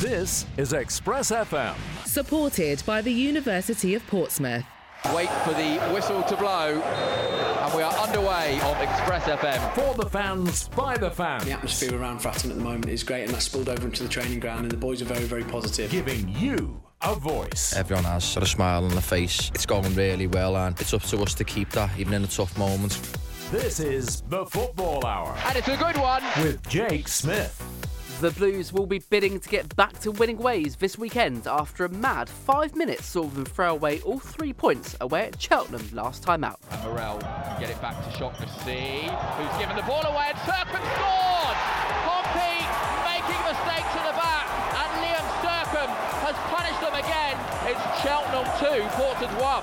This is Express FM. Supported by the University of Portsmouth. Wait for the whistle to blow, and we are underway on Express FM. For the fans, by the fans. The atmosphere around Fratton at the moment is great, and that's spilled over into the training ground, and the boys are very, very positive. Giving you a voice. Everyone has got a smile on their face. It's going really well, and it's up to us to keep that, even in the tough moments. This is the Football Hour. And it's a good one. With Jake Smith. The Blues will be bidding to get back to winning ways this weekend after a mad five minutes saw them throw away all three points away at Cheltenham last time out. And Morrell can get it back to Shaughnessy, who's given the ball away and Sercombe scored! 2.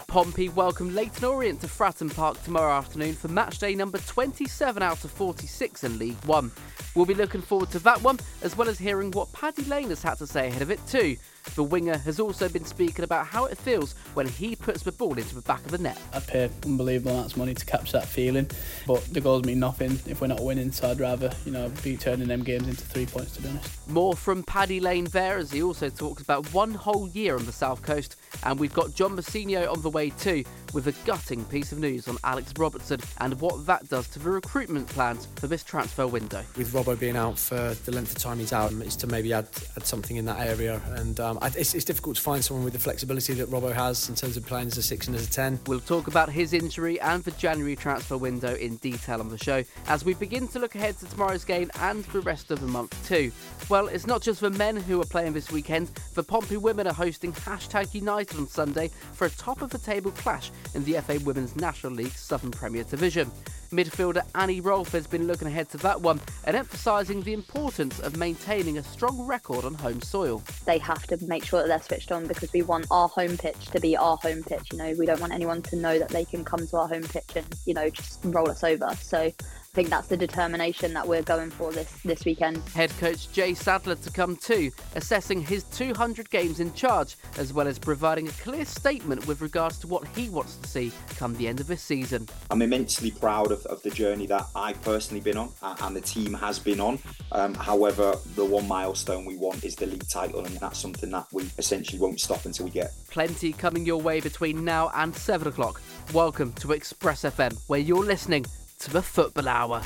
Pompey welcome Leyton Orient to Fratton Park tomorrow afternoon for match day number 27 out of 46 in League One. We'll be looking forward to that one, as well as hearing what Paddy Lane has had to say ahead of it too. The winger has also been speaking about how it feels when he puts the ball into the back of the net. I pay unbelievable amounts of money to capture that feeling, but the goals mean nothing if we're not winning. So I'd rather, you know, be turning them games into three points. To be honest. More from Paddy Lane there, as he also talks about one whole year on the south coast, and we've got John Mousinho on the way too, with a gutting piece of news on Alex Robertson and what that does to the recruitment plans for this transfer window. With Robbo being out for the length of time he's out, is to maybe add add something in that area and. Um, Um, it's, it's, difficult to find someone with the flexibility that Robbo has in terms of playing as a six and as a ten. We'll talk about his injury and the January transfer window in detail on the show as we begin to look ahead to tomorrow's game and the rest of the month too. Well, it's not just the men who are playing this weekend. The Pompey women are hosting Hashtag United on Sunday for a top of the table clash in the FA Women's National League Southern Premier Division. Midfielder Annie Rolfe has been looking ahead to that one and emphasising the importance of maintaining a strong record on home soil. They have to make sure that they're switched on because we want our home pitch to be our home pitch. You know, we don't want anyone to know that they can come to our home pitch and, you know, just roll us over. So think that's the determination that we're going for this this weekend. Head coach Jay Sadler to come too, assessing his 200 games in charge, as well as providing a clear statement with regards to what he wants to see come the end of this season. I'm immensely proud of, of the journey that I've personally been on and the team has been on. Um, however, the one milestone we want is the league title, and that's something that we essentially won't stop until we get. Plenty coming your way between now and 7 o'clock. Welcome to Express FM, where you're listening to the Football Hour.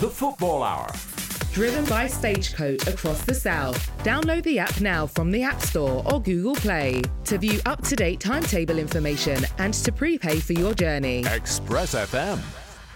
The Football Hour. Driven by Stagecoach across the South. Download the app now from the App Store or Google Play to view up to date timetable information and to prepay for your journey. Express FM.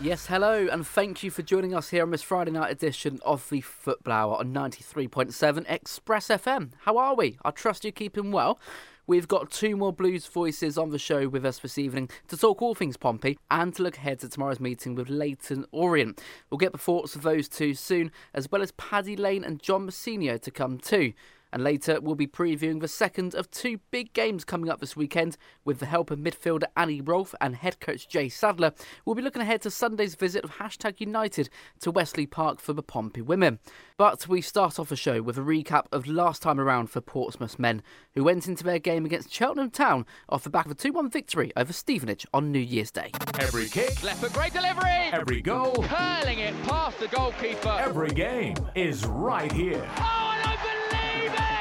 Yes, hello, and thank you for joining us here on this Friday night edition of the Football Hour on 93.7 Express FM. How are we? I trust you're keeping well. We've got two more blues voices on the show with us this evening to talk all things Pompey and to look ahead to tomorrow's meeting with Leyton Orient. We'll get the thoughts of those two soon, as well as Paddy Lane and John Mousinho to come too. And later, we'll be previewing the second of two big games coming up this weekend with the help of midfielder Annie Rolfe and head coach Jay Sadler. We'll be looking ahead to Sunday's visit of Hashtag United to Westleigh Park for the Pompey women. But we start off the show with a recap of last time around for Portsmouth men, who went into their game against Cheltenham Town off the back of a 2 1 victory over Stevenage on New Year's Day. Every kick, left for great delivery, every goal, curling it past the goalkeeper. Every game is right here. Oh!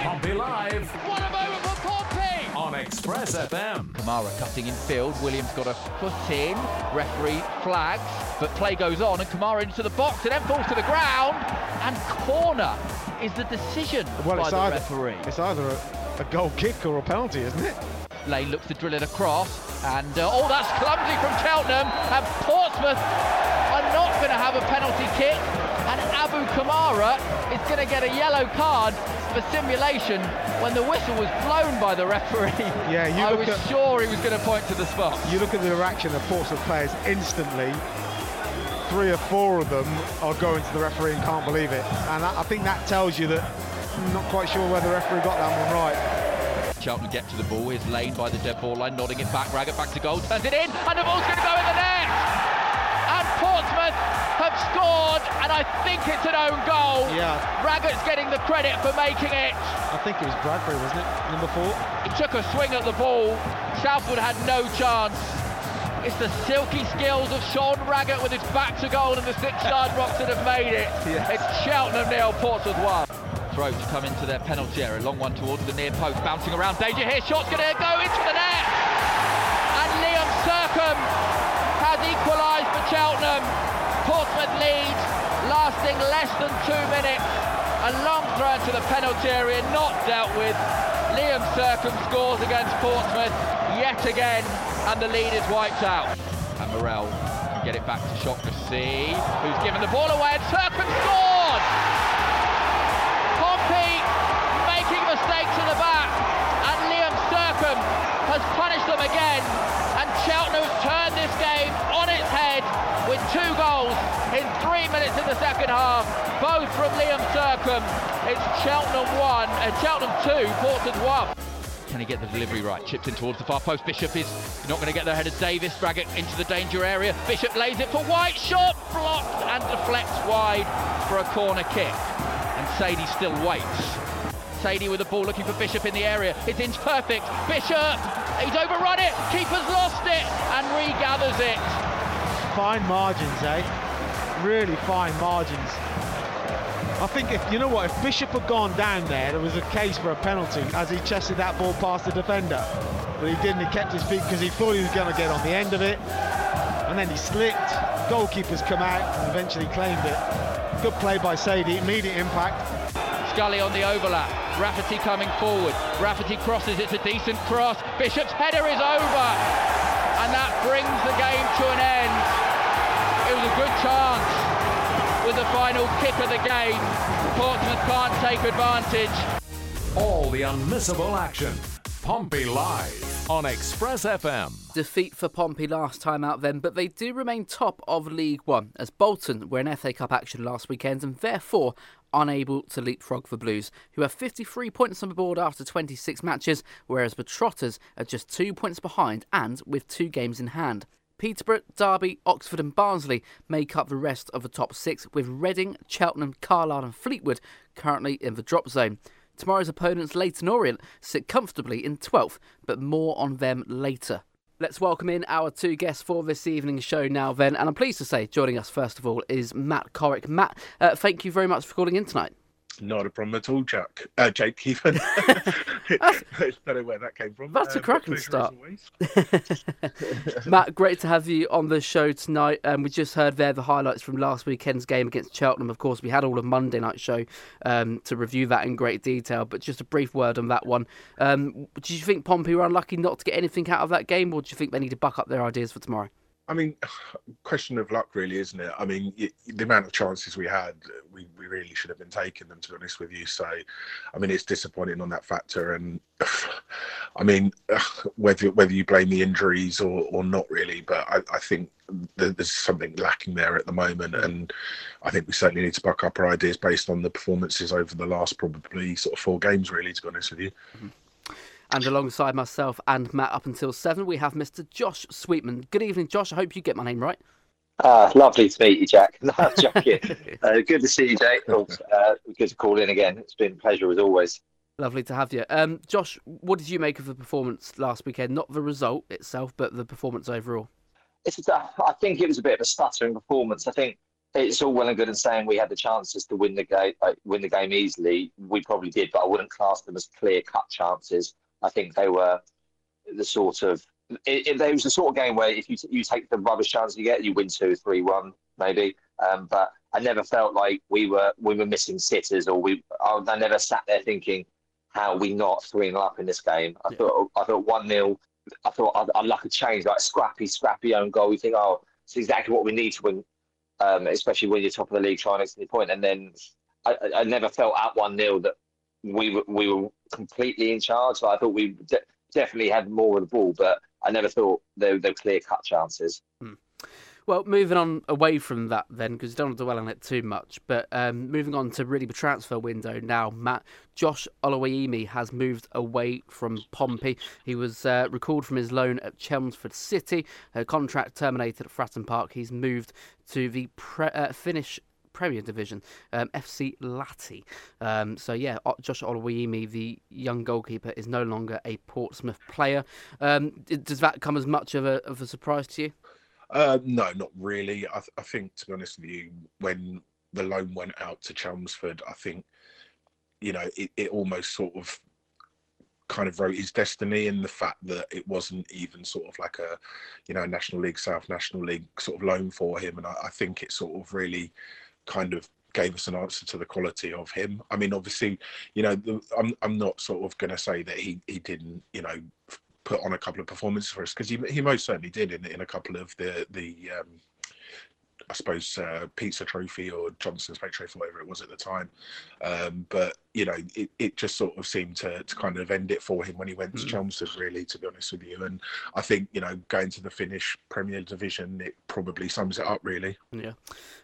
Pompey Live. What a moment for Pompey! On Express FM. Kamara cutting in field. Williams got a foot in. Referee flags, but play goes on, and Kamara into the box and then falls to the ground. And corner is the decision well, by the either, referee. It's either a, a goal kick or a penalty, isn't it? Lane looks to drill it across, and uh, oh, that's clumsy from Cheltenham, and Portsmouth are not going to have a penalty kick, and Abu Kamara is going to get a yellow card for simulation when the whistle was blown by the referee. Yeah, you I was at, sure he was going to point to the spot. You look at the reaction of Portsmouth players instantly. Three or four of them are going to the referee and can't believe it, and I think that tells you that I'm not quite sure whether the referee got that one right. Cheltenham get to the ball. Here's Lane by the dead ball line, nodding it back. Raggett back to goal, turns it in, and the ball's going to go in the net. And Portsmouth have scored, and I think it's an own goal. Yeah. Raggett's getting the credit for making it. I think it was Bradbury, wasn't it? Number four. He took a swing at the ball. Southwood had no chance. It's the silky skills of Sean Raggett with his back to goal and the six yard box that have made it. Yes. It's Cheltenham nil, Portsmouth one. throw to come into their penalty area. Long one towards the near post, bouncing around. Danger here. Shot's going to go into the net. And Liam Sercombe has equalised for Cheltenham. Less than two minutes. A long throw to the penalty area, not dealt with. Liam Sercombe scores against Portsmouth yet again, and the lead is wiped out. And Morrell can get it back to Shaughnessy, who's given the ball away, and Sercombe scored! The second half, both from Liam Sercombe. It's Cheltenham 1, uh, Cheltenham 2, Portsmouth 1. Can he get the delivery right? Chipped in towards the far post. Bishop is not going to get there ahead of Davis. Raggett into the danger area. Bishop lays it for White. Shot blocked and deflects wide for a corner kick. And Saydee still waits. Saydee with the ball looking for Bishop in the area. It's inch perfect. Bishop, he's overrun it. Keeper's lost it and regathers it. Fine margins, eh? Really fine margins. I think if you know what, if Bishop had gone down there, there was a case for a penalty as he chested that ball past the defender. But he didn't, he kept his feet because he thought he was going to get on the end of it. And then he slipped. Goalkeeper's come out and eventually claimed it. Good play by Saydee, immediate impact. Scully on the overlap. Rafferty coming forward. Rafferty crosses, it's a decent cross. Bishop's header is over. And that brings the game to an end. It was a good chance with the final kick of the game. Portsmouth can't take advantage. All the unmissable action. Pompey Live on Express FM. Defeat for Pompey last time out then, but they do remain top of League One as Bolton were in FA Cup action last weekend and therefore unable to leapfrog the Blues, who have 53 points on the board after 26 matches, whereas the Trotters are just two points behind and with two games in hand. Peterborough, Derby, Oxford, and Barnsley make up the rest of the top six, with Reading, Cheltenham, Carlisle, and Fleetwood currently in the drop zone. Tomorrow's opponents, Leyton Orient, sit comfortably in 12th, but more on them later. Let's welcome in our two guests for this evening's show now, then. And I'm pleased to say, joining us first of all is Matt Corrick. Matt, uh, thank you very much for calling in tonight. Not a problem at all, Jack. Uh, Jake, even. I don't know where that came from. That's a um, cracking start. Matt, great to have you on the show tonight. Um, we just heard there the highlights from last weekend's game against Cheltenham. Of course, we had all of Monday night show um, to review that in great detail, but just a brief word on that one. Um, do you think Pompey were unlucky not to get anything out of that game, or do you think they need to buck up their ideas for tomorrow? I mean, question of luck, really, isn't it? I mean, the amount of chances we had, we, we really should have been taking them, to be honest with you. So, I mean, it's disappointing on that factor. And I mean, whether whether you blame the injuries or, or not, really, but I, I think there's something lacking there at the moment. And I think we certainly need to buck up our ideas based on the performances over the last probably sort of four games, really, to be honest with you. Mm-hmm. And alongside myself and Matt up until seven, we have Mr. Josh Sweetman. Good evening, Josh. I hope you get my name right. Uh, lovely to meet you, Jack. No, uh, good to see you, Jake. Oh, uh, good to call in again. It's been a pleasure as always. Lovely to have you. Um, Josh, what did you make of the performance last weekend? Not the result itself, but the performance overall. It's, uh, I think it was a bit of a stuttering performance. I think it's all well and good and saying we had the chances to win the game, uh, win the game easily. We probably did, but I wouldn't class them as clear cut chances. I think they were the sort of it, it, it was the sort of game where if you you take the rubbish chance you get, you win two, three, one, maybe. Um, but I never felt like we were we were missing sitters, or we. I, I never sat there thinking, how we not three 0 up in this game. I yeah. thought I thought one 0 I thought I'd, I'd, like a change, like scrappy, scrappy own goal. You think, oh, it's exactly what we need to win, um, especially when you're top of the league trying to extend your point. And then I, I never felt at one 0 that we were, we were completely in charge. So I thought we de- definitely had more of the ball, but I never thought there were clear cut chances. Hmm. Well, moving on away from that then, because don't want to dwell on it too much, but um, moving on to really the transfer window now, Matt, Josh Oluwayemi has moved away from Pompey. He was uh, recalled from his loan at Chelmsford City. A contract terminated at Fratton Park. He's moved to the pre- uh, Finnish Premier Division, um, FC Lahti. Um, so yeah, Josh Oluwayemi, the young goalkeeper, is no longer a Portsmouth player. Um, does that come as much of a, of a surprise to you? Uh, no, not really. I, th- I think, to be honest with you, when the loan went out to Chelmsford, I think you know, it, it almost sort of kind of wrote his destiny in the fact that it wasn't even sort of like a, you know, National League South, National League sort of loan for him. And I, I think it sort of really kind of gave us an answer to the quality of him. I mean, obviously, you know, the, I'm I'm not sort of going to say that he he didn't, you know, put on a couple of performances for us because he he most certainly did in in a couple of the the um, I suppose uh, pizza trophy or Johnson's Plate trophy, whatever it was at the time. Um, but you know, it, it just sort of seemed to, to kind of end it for him when he went to mm. Chelmsford, really, to be honest with you. And I think, you know, going to the Finnish Premier Division, it probably sums it up, really. Yeah.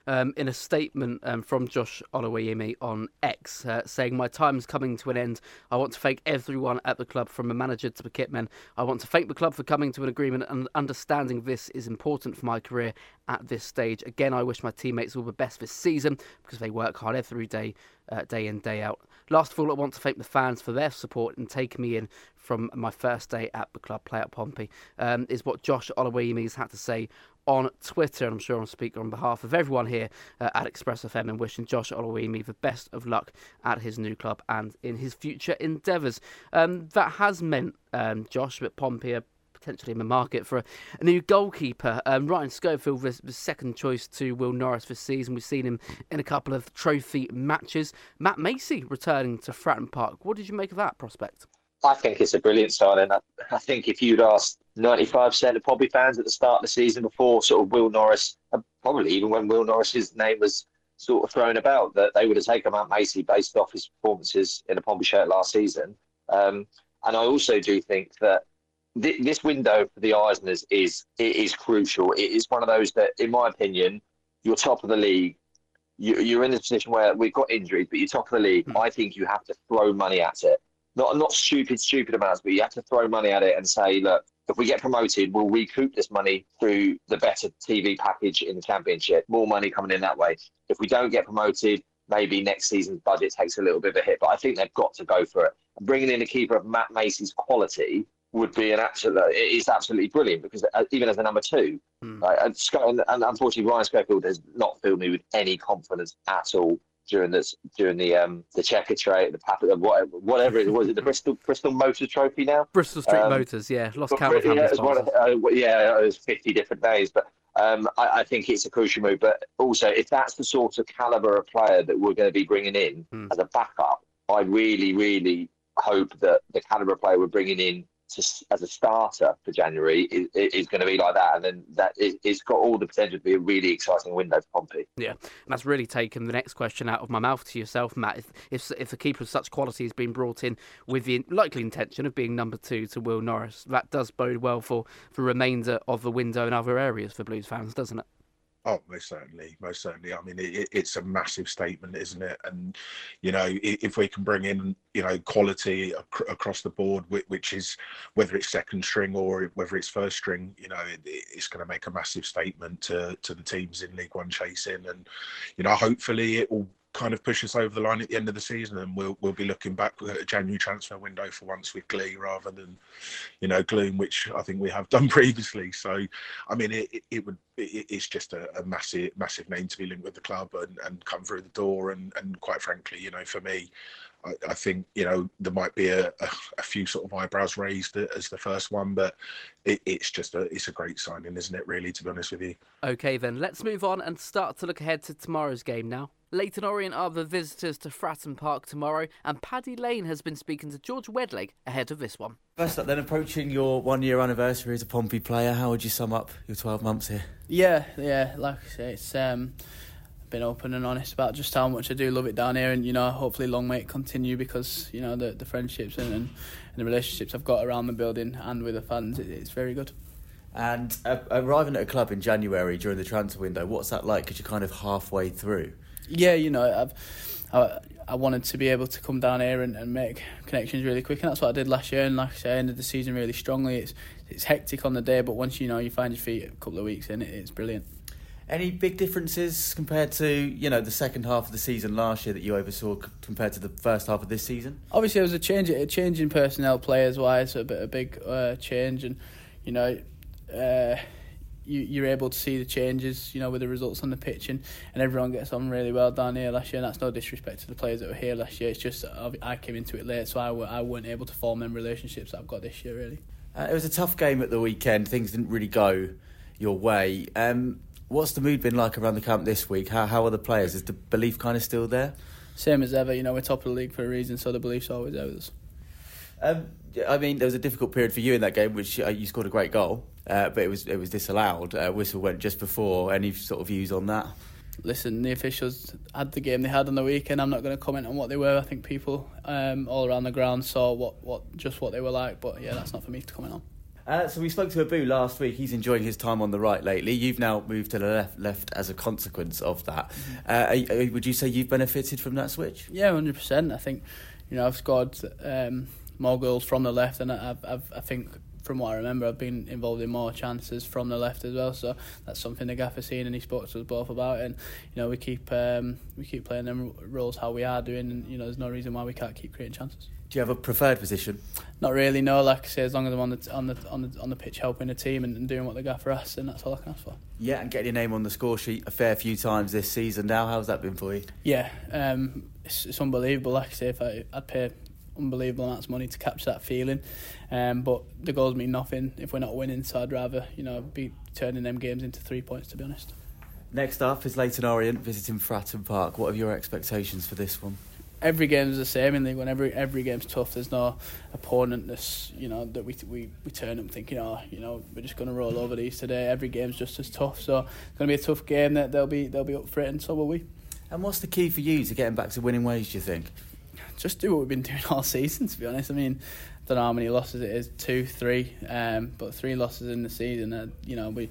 Um, in a statement um, from Josh Oluwayemi on X, uh, saying, My time's coming to an end. I want to thank everyone at the club, from a manager to the kitmen. I want to thank the club for coming to an agreement and understanding this is important for my career at this stage. Again, I wish my teammates all the best this season because they work hard every day uh, day in, day out. Last of all, I want to thank the fans for their support and taking me in from my first day at the club, Play at Pompey, um, is what Josh Oluwayemi has had to say on Twitter. And I'm sure I'm speaking on behalf of everyone here uh, at Express FM and wishing Josh Oluwayemi the best of luck at his new club and in his future endeavours. Um, that has meant, um, Josh, that Pompey potentially in the market for a, a new goalkeeper. Um, Ryan Schofield was, was second choice to Will Norris this season. We've seen him in a couple of trophy matches. Matt Macey returning to Fratton Park. What did you make of that prospect? I think it's a brilliant signing. I, I think if you'd asked 95% of Pompey fans at the start of the season before sort of Will Norris, probably even when Will Norris's name was sort of thrown about, that they would have taken Matt Macey based off his performances in a Pompey shirt last season. Um, and I also do think that th- this window for the Eisners is is crucial. It is one of those that, in my opinion, you're top of the league. You, you're in a position where we've got injuries, but you're top of the league. Mm. I think you have to throw money at it. Not not stupid, stupid amounts, but you have to throw money at it and say, look, if we get promoted, we'll recoup this money through the better TV package in the championship. More money coming in that way. If we don't get promoted, maybe next season's budget takes a little bit of a hit. But I think they've got to go for it. bringing in a keeper of Matt Macey's quality would be an absolute. It is absolutely brilliant because uh, even as a number two, mm. and, and, unfortunately Ryan Schofield has not filled me with any confidence at all during this during the um the Checkatrade, the whatever, whatever it was, it the Bristol Bristol Motors Trophy now. Bristol Street um, Motors, yeah, lost count of yeah, it uh, yeah, it was fifty different days, but. Um, I, I, think it's a crucial move, but also if that's the sort of caliber of player that we're going to be bringing in mm. as a backup, I really, really hope that the caliber of player we're bringing in to, as a starter for January is, is going to be like that, and then that it, has got all the potential to be a really exciting window for Pompey. Yeah, and that's really taken the next question out of my mouth to yourself, Matt. If if, if the keeper of such quality has been brought in with the likely intention of being number two to Will Norris, that does bode well for the remainder of the window in other areas for Blues fans, doesn't it? Oh, most certainly, most certainly. I mean, it, it's a massive statement, isn't it? And you know, if we can bring in, you know, quality ac- across the board, which is whether it's second string or whether it's first string, you know, it, it's going to make a massive statement to to the teams in League One chasing, and you know, hopefully it will kind of push us over the line at the end of the season, and we'll we'll be looking back at a January transfer window for once with glee rather than, you know, gloom, which I think we have done previously. So, I mean, it, it, would it, it's just a, a, massive massive name to be linked with the club and, and come through the door, and and quite frankly, you know, for me. I, I think you know there might be a, a, a, few sort of eyebrows raised as the first one, but it, it's just a it's a great signing, isn't it? Really, to be honest with you. Okay, then let's move on and start to look ahead to tomorrow's game now. Leyton Orient are the visitors to Fratton Park tomorrow, and Paddy Lane has been speaking to George Wedlake ahead of this one. First up, then, approaching your one year anniversary as a Pompey player, how would you sum up your 12 months here? Yeah, yeah, like I say, it's um, been open and honest about just how much I do love it down here, and you know, hopefully, long may it continue because you know the the friendships and, and, the relationships I've got around the building and with the fans, it, it's very good. And uh, arriving at a club in January during the transfer window, what's that like? Because you're kind of halfway through yeah, you know, I've, I, I wanted to be able to come down here and, and make connections really quick, and that's what I did last year. And like I say, I ended the season really strongly. It's it's hectic on the day, but once you know you find your feet a couple of weeks in, it, it's brilliant. Any big differences compared to you know the second half of the season last year that you oversaw compared to the first half of this season? Obviously, there was a change, a change in personnel, players wise, a bit a big uh, change, and you know, uh, you, you're able to see the changes, you know, with the results on the pitch, and, and everyone gets on really well down here last year. And that's no disrespect to the players that were here last year. It's just I came into it late, so I, I weren't able to form them relationships that I've got this year. Really, uh, it was a tough game at the weekend. Things didn't really go your way. Um, what's the mood been like around the camp this week? How how are the players? Is the belief kind of still there? Same as ever. You know, we're top of the league for a reason, so the belief's always there with us. Um, I mean, there was a difficult period for you in that game, which uh, you scored a great goal, uh, but it was it was disallowed. Uh, whistle went just before. Any sort of views on that? Listen, the officials had the game they had on the weekend. I'm not going to comment on what they were. I think people um, all around the ground saw what, what just what they were like. But yeah, that's not for me to comment on. Uh, so we spoke to Abu last week. He's enjoying his time on the right lately. You've now moved to the left, left as a consequence of that. Mm-hmm. Uh, would you say you've benefited from that switch? Yeah, hundred percent. I think you know I've scored um, more goals from the left, and I've, I've, I think from what I remember, I've been involved in more chances from the left as well. So that's something the gaffer's seen, and he spoke to us both about. And you know, we keep um, we keep playing them roles how we are doing, and you know, there's no reason why we can't keep creating chances. Do you have a preferred position? Not really. No, like I say, as long as I'm on the on the on the, on the pitch helping the team and, and doing what the gaffer asks, and that's all I can ask for. Yeah, and getting your name on the score sheet a fair few times this season. Now, how's that been for you? Yeah, um, it's, it's unbelievable. Like I say, if I, I'd pay unbelievable amounts of money to capture that feeling. Um, but the goals mean nothing if we're not winning. So I'd rather you know be turning them games into three points. To be honest. Next up is Leyton Orient visiting Fratton Park. What are your expectations for this one? Every game is the same in League One. Every every game's tough. There's no opponent that's you know that we we, we turn up thinking oh you know we're just going to roll over these today. Every game's just as tough. So it's going to be a tough game. That they'll be they'll be up for it, and so will we. And what's the key for you to getting back to winning ways? Do you think? Just do what we've been doing all season. To be honest, I mean, I don't know how many losses it is, two, three, um, but three losses in the season. Uh, you know, we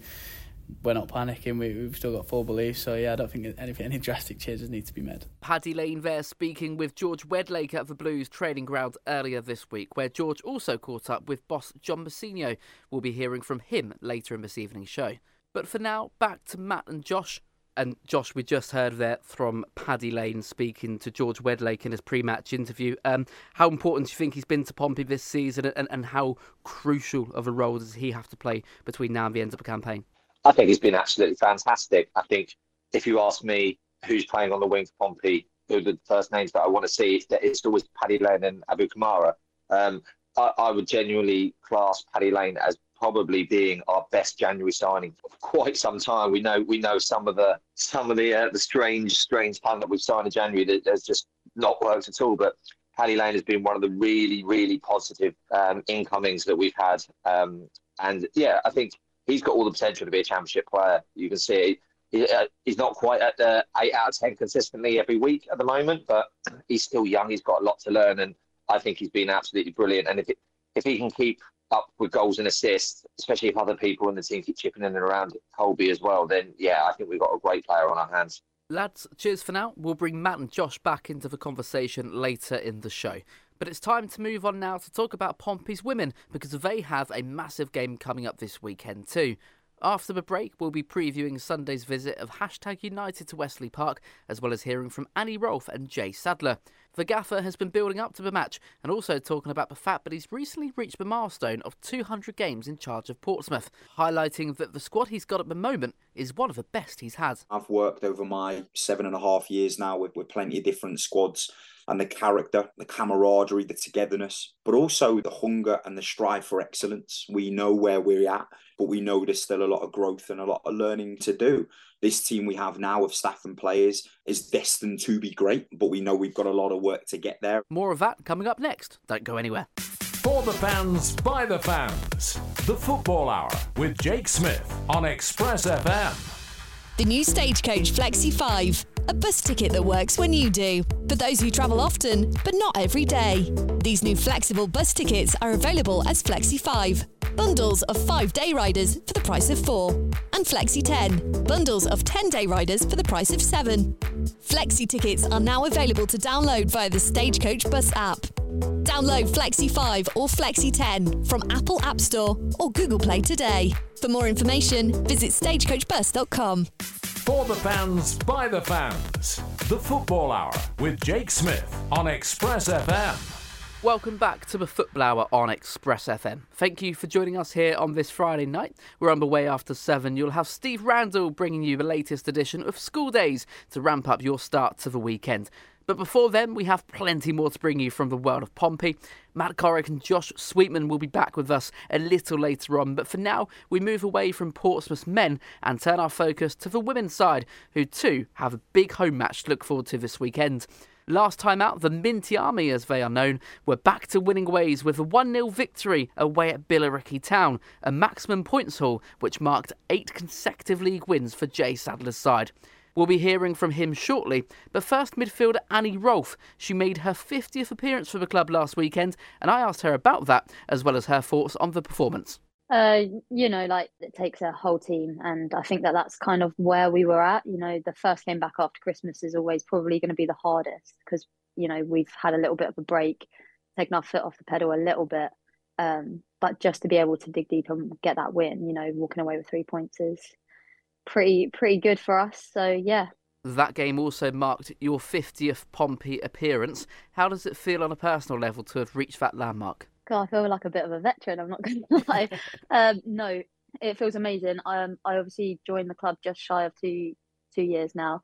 we're not panicking. We, we've still got full belief. So yeah, I don't think any, any drastic changes need to be made. Paddy Lane there speaking with George Wedlake at the Blues training ground earlier this week, where George also caught up with boss John Mousinho. We'll be hearing from him later in this evening's show. But for now, back to Matt and Josh and Josh, we just heard there from Paddy Lane speaking to George Wedlake in his pre-match interview. Um, how important do you think he's been to Pompey this season, and, and how crucial of a role does he have to play between now and the end of the campaign? I think he's been absolutely fantastic. I think if you ask me who's playing on the wing for Pompey, who are the first names that I want to see, it's always Paddy Lane and Abu Kamara. Um, I, I, would genuinely class Paddy Lane as probably being our best January signing for quite some time. We know we know some of the some of the uh, the strange strange talent that we've signed in January that has just not worked at all. But Paddy Lane has been one of the really really positive um, incomings that we've had. Um, and yeah, I think he's got all the potential to be a championship player. You can see. He, uh, he's not quite at the eight out of ten consistently every week at the moment, but he's still young. He's got a lot to learn, and I think he's been absolutely brilliant. And if it, if he can keep up with goals and assists, especially if other people in the team keep chipping in and around Colby as well, then yeah, I think we've got a great player on our hands. Lads, cheers for now. We'll bring Matt and Josh back into the conversation later in the show. But it's time to move on now to talk about Pompey's women because they have a massive game coming up this weekend too. After the break, we'll be previewing Sunday's visit of Hashtag United to Westleigh Park, as well as hearing from Annie Rolfe and Jay Sadler. The gaffer has been building up to the match and also talking about the fact that he's recently reached the milestone of 200 games in charge of Portsmouth, highlighting that the squad he's got at the moment is one of the best he's had. I've worked over my seven and a half years now with, with plenty of different squads and the character, the camaraderie, the togetherness, but also the hunger and the strive for excellence. We know where we're at, but we know there's still a lot of growth and a lot of learning to do. This team we have now of staff and players is destined to be great, but we know we've got a lot of work to get there. More of that coming up next. Don't go anywhere. For the fans, by the fans. The Football Hour with Jake Smith on Express FM. The new Stagecoach Flexi 5, a bus ticket that works when you do, for those who travel often, but not every day. These new flexible bus tickets are available as Flexi 5, bundles of 5 day riders for the price of 4, and Flexi 10, bundles of 10 day riders for the price of 7. Flexi tickets are now available to download via the Stagecoach Bus app. Download Flexi 5 or Flexi 10 from Apple App Store or Google Play today. For more information, visit stagecoachbus.com. For the fans, by the fans. The Football Hour with Jake Smith on Express FM. Welcome back to the Football Hour on Express FM. Thank you for joining us here on this Friday night. We're underway after seven. You'll have Steve Randall bringing you the latest edition of School Days to ramp up your start to the weekend. But before then, we have plenty more to bring you from the world of Pompey. Matt Corrick and Josh Sweetman will be back with us a little later on. But for now, we move away from Portsmouth's men and turn our focus to the women's side, who too have a big home match to look forward to this weekend. Last time out, the Minty Army, as they are known, were back to winning ways with a 1 0 victory away at Billericay Town, a maximum points haul which marked eight consecutive league wins for Jay Sadler's side. We'll be hearing from him shortly, but first, midfielder Annie Rolfe. She made her 50th appearance for the club last weekend, and I asked her about that, as well as her thoughts on the performance. Uh, you know, like it takes a whole team, and I think that that's kind of where we were at. You know, the first game back after Christmas is always probably going to be the hardest because you know we've had a little bit of a break, taken our foot off the pedal a little bit. Um, but just to be able to dig deep and get that win, you know, walking away with three points is pretty pretty good for us. So yeah. That game also marked your 50th Pompey appearance. How does it feel on a personal level to have reached that landmark? God, I feel like a bit of a veteran. I'm not going to lie. um, no, it feels amazing. Um, I obviously joined the club just shy of two two years now.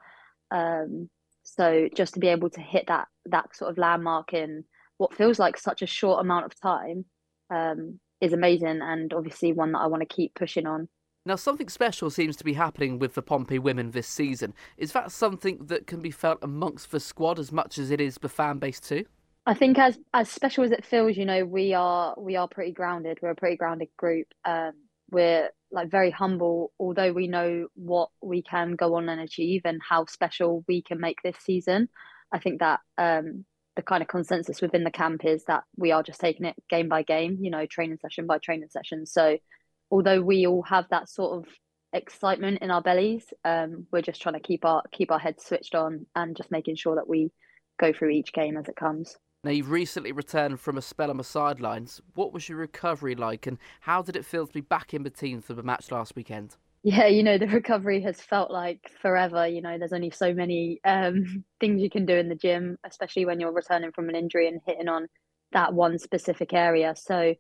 Um, so just to be able to hit that that sort of landmark in what feels like such a short amount of time um, is amazing, and obviously one that I want to keep pushing on. Now, something special seems to be happening with the Pompey women this season. Is that something that can be felt amongst the squad as much as it is the fan base too? I think as as special as it feels, you know, we are we are pretty grounded. We're a pretty grounded group. Um, we're like very humble, although we know what we can go on and achieve and how special we can make this season. I think that um, the kind of consensus within the camp is that we are just taking it game by game, you know, training session by training session. So, although we all have that sort of excitement in our bellies, um, we're just trying to keep our keep our heads switched on and just making sure that we go through each game as it comes. Now, you've recently returned from a spell on the sidelines. What was your recovery like, and how did it feel to be back in the team for the match last weekend? Yeah, you know, the recovery has felt like forever. You know, there's only so many um, things you can do in the gym, especially when you're returning from an injury and hitting on that one specific area. So,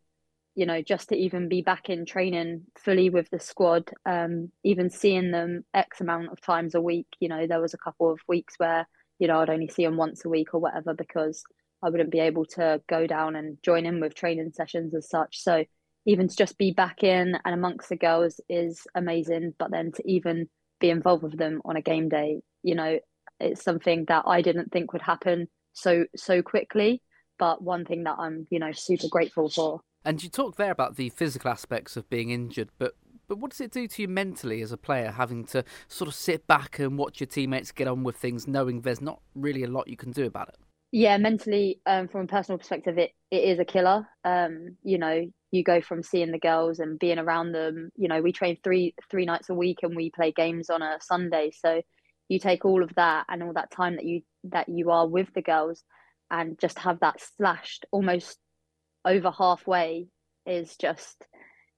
you know, just to even be back in training fully with the squad, um, even seeing them X amount of times a week, you know, there was a couple of weeks where, you know, I'd only see them once a week or whatever because I wouldn't be able to go down and join in with training sessions as such. So even to just be back in and amongst the girls is amazing. But then to even be involved with them on a game day, you know, it's something that I didn't think would happen so so quickly. But one thing that I'm, you know, super grateful for. And you talked there about the physical aspects of being injured, but but what does it do to you mentally as a player having to sort of sit back and watch your teammates get on with things, knowing there's not really a lot you can do about it? yeah mentally um, from a personal perspective it, it is a killer um, you know you go from seeing the girls and being around them you know we train three three nights a week and we play games on a sunday so you take all of that and all that time that you that you are with the girls and just have that slashed almost over halfway is just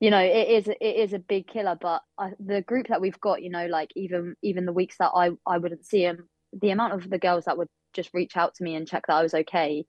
you know it is it is a big killer but I, the group that we've got you know like even even the weeks that i i wouldn't see them the amount of the girls that would just reach out to me and check that I was okay.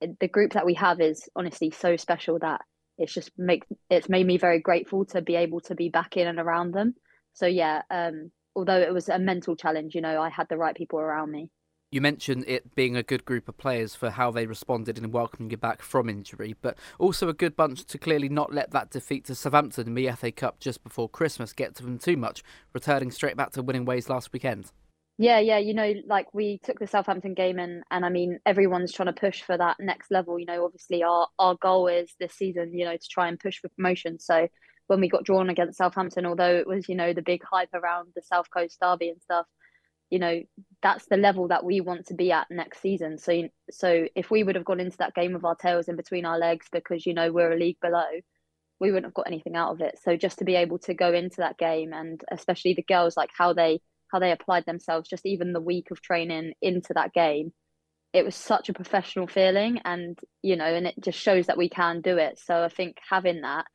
The group that we have is honestly so special that it's just make it's made me very grateful to be able to be back in and around them. So yeah, um, although it was a mental challenge, you know, I had the right people around me. You mentioned it being a good group of players for how they responded in welcoming you back from injury, but also a good bunch to clearly not let that defeat to Southampton in the FA Cup just before Christmas get to them too much, returning straight back to winning ways last weekend. Yeah, yeah, you know, like we took the Southampton game and and I mean everyone's trying to push for that next level. You know, obviously our our goal is this season, you know, to try and push for promotion. So when we got drawn against Southampton, although it was, you know, the big hype around the South Coast Derby and stuff, you know, that's the level that we want to be at next season. So so if we would have gone into that game with our tails in between our legs because you know we're a league below, we wouldn't have got anything out of it. So just to be able to go into that game and especially the girls like how they how they applied themselves just even the week of training into that game it was such a professional feeling and you know and it just shows that we can do it so i think having that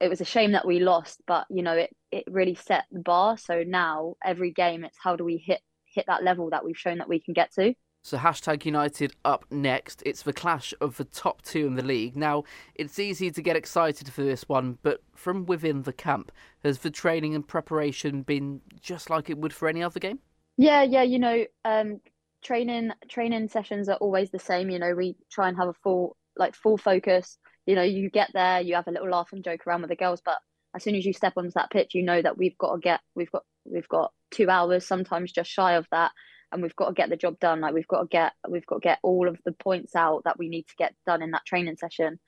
it was a shame that we lost but you know it it really set the bar so now every game it's how do we hit hit that level that we've shown that we can get to So hashtag United up next. It's the clash of the top two in the league. Now, it's easy to get excited for this one, but from within the camp, has the training and preparation been just like it would for any other game? Yeah, yeah, you know, um, training training sessions are always the same. You know, we try and have a full like full focus. You know, you get there, you have a little laugh and joke around with the girls, but as soon as you step onto that pitch, you know that we've got to get we've got we've got two hours, sometimes just shy of that, and we've got to get the job done. Like we've got to get we've got to get all of the points out that we need to get done in that training session.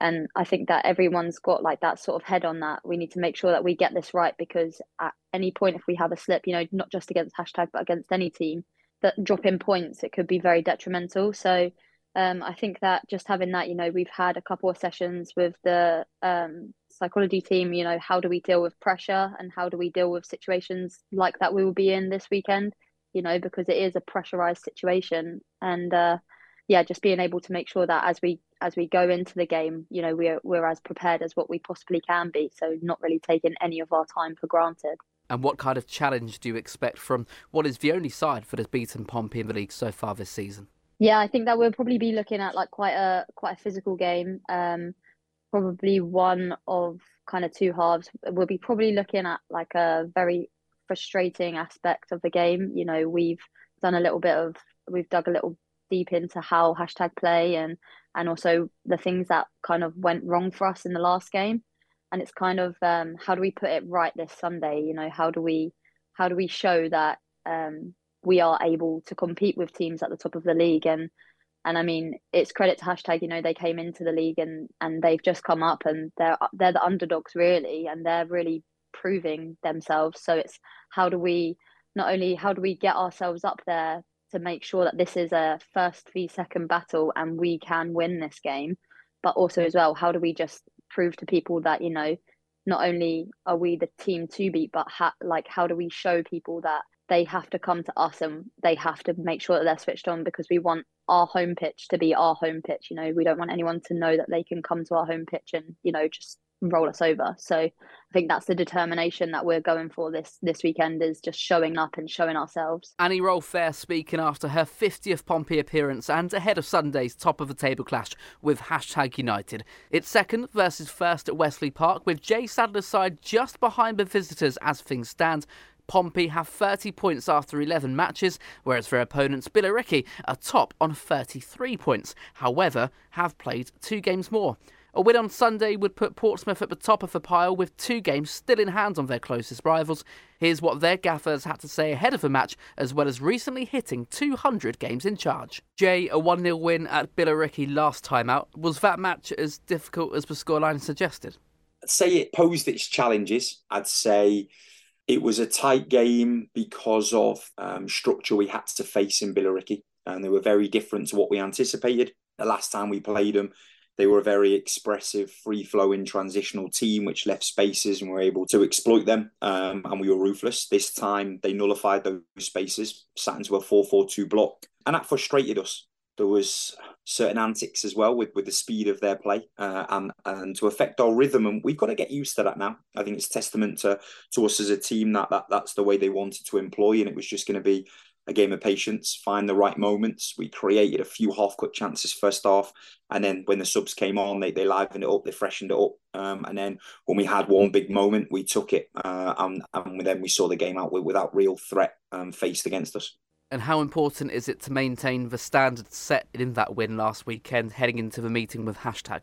And I think that everyone's got like that sort of head on that. We need to make sure that we get this right because at any point, if we have a slip, you know, not just against hashtag but against any team that drop in points, it could be very detrimental. So um, I think that just having that, you know, we've had a couple of sessions with the um, psychology team. You know, how do we deal with pressure and how do we deal with situations like that we will be in this weekend? you know, because it is a pressurized situation. And uh, yeah, just being able to make sure that as we as we go into the game, you know, we're we're as prepared as what we possibly can be. So not really taking any of our time for granted. And what kind of challenge do you expect from what is the only side that has beaten Pompey in the league so far this season? Yeah, I think that we'll probably be looking at like quite a quite a physical game. Um, probably one of kind of two halves. We'll be probably looking at like a very frustrating aspect of the game. You know, we've done a little bit of we've dug a little deep into how hashtag play and and also the things that kind of went wrong for us in the last game. And it's kind of um, how do we put it right this Sunday? You know, how do we how do we show that um, we are able to compete with teams at the top of the league and and I mean it's credit to hashtag you know they came into the league and and they've just come up and they're they're the underdogs really and they're really proving themselves. So it's how do we not only how do we get ourselves up there to make sure that this is a first v second battle and we can win this game, but also as well how do we just prove to people that you know not only are we the team to beat, but ha- like how do we show people that they have to come to us and they have to make sure that they're switched on because we want our home pitch to be our home pitch. You know, we don't want anyone to know that they can come to our home pitch and you know just roll us over. So I think that's the determination that we're going for this this weekend is just showing up and showing ourselves. Annie Rolfe there speaking after her 50th Pompey appearance and ahead of Sunday's top of the table clash with hashtag United. It's second versus first at Westleigh Park with Jay Sadler's side just behind the visitors as things stand. Pompey have 30 points after 11 matches, whereas their opponents Billericay are top on 33 points, however, have played two games more. A win on Sunday would put Portsmouth at the top of the pile with two games still in hand on their closest rivals. Here's what their gaffers had to say ahead of the match, as well as recently hitting 200 games in charge. Jay, a 1 0 win at Billericay last time out. Was that match as difficult as the scoreline suggested? I'd say it posed its challenges. I'd say it was a tight game because of um, structure we had to face in Billericay, and they were very different to what we anticipated. The last time we played them, they were a very expressive, free flowing transitional team, which left spaces and were able to exploit them. Um, and we were ruthless. This time, they nullified those spaces, sat into a 4 4 2 block. And that frustrated us. There was certain antics as well with, with the speed of their play uh, and and to affect our rhythm and we've got to get used to that now I think it's testament to to us as a team that, that that's the way they wanted to employ and it was just going to be a game of patience, find the right moments. We created a few half cut chances first half, and then when the subs came on, they, they livened it up, they freshened it up. Um, and then when we had one big moment, we took it, uh, and, and then we saw the game out without real threat um, faced against us. And how important is it to maintain the standard set in that win last weekend, heading into the meeting with hashtag?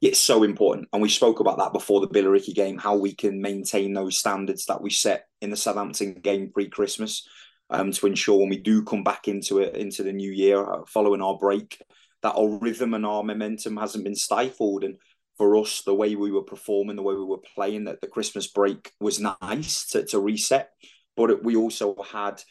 It's so important, and we spoke about that before the Billericay game. How we can maintain those standards that we set in the Southampton game pre-Christmas um, to ensure when we do come back into it into the new year uh, following our break that our rhythm and our momentum hasn't been stifled and for us the way we were performing the way we were playing that the christmas break was nice to, to reset but we also had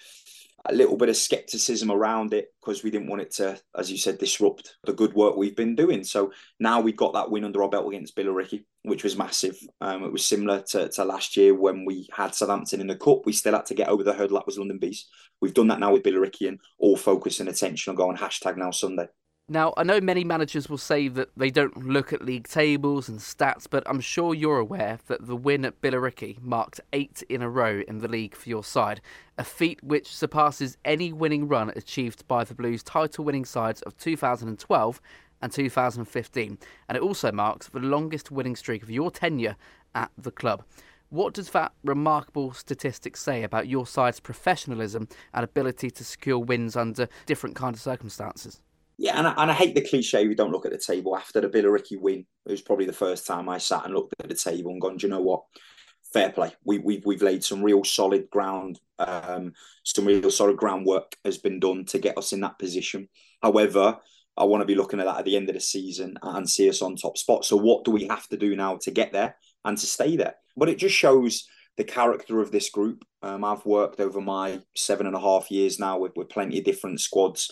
a little bit of skepticism around it because we didn't want it to, as you said, disrupt the good work we've been doing. So now we've got that win under our belt against Billericay, which was massive. Um, it was similar to, to last year when we had Southampton in the cup. We still had to get over the hurdle that was London Bees. We've done that now with Billericay and all focus and attention on going hashtag now Sunday. Now, I know many managers will say that they don't look at league tables and stats, but I'm sure you're aware that the win at Billericay marked eight in a row in the league for your side, a feat which surpasses any winning run achieved by the Blues title winning sides of 2012 and 2015, and it also marks the longest winning streak of your tenure at the club. What does that remarkable statistic say about your side's professionalism and ability to secure wins under different kinds of circumstances? Yeah, and I, and I hate the cliche we don't look at the table after the Billericay win. It was probably the first time I sat and looked at the table and gone, do you know what? Fair play. We, we've we've laid some real solid ground, um, some real solid groundwork has been done to get us in that position. However, I want to be looking at that at the end of the season and see us on top spot. So what do we have to do now to get there and to stay there? But it just shows the character of this group. Um, I've worked over my seven and a half years now with, with plenty of different squads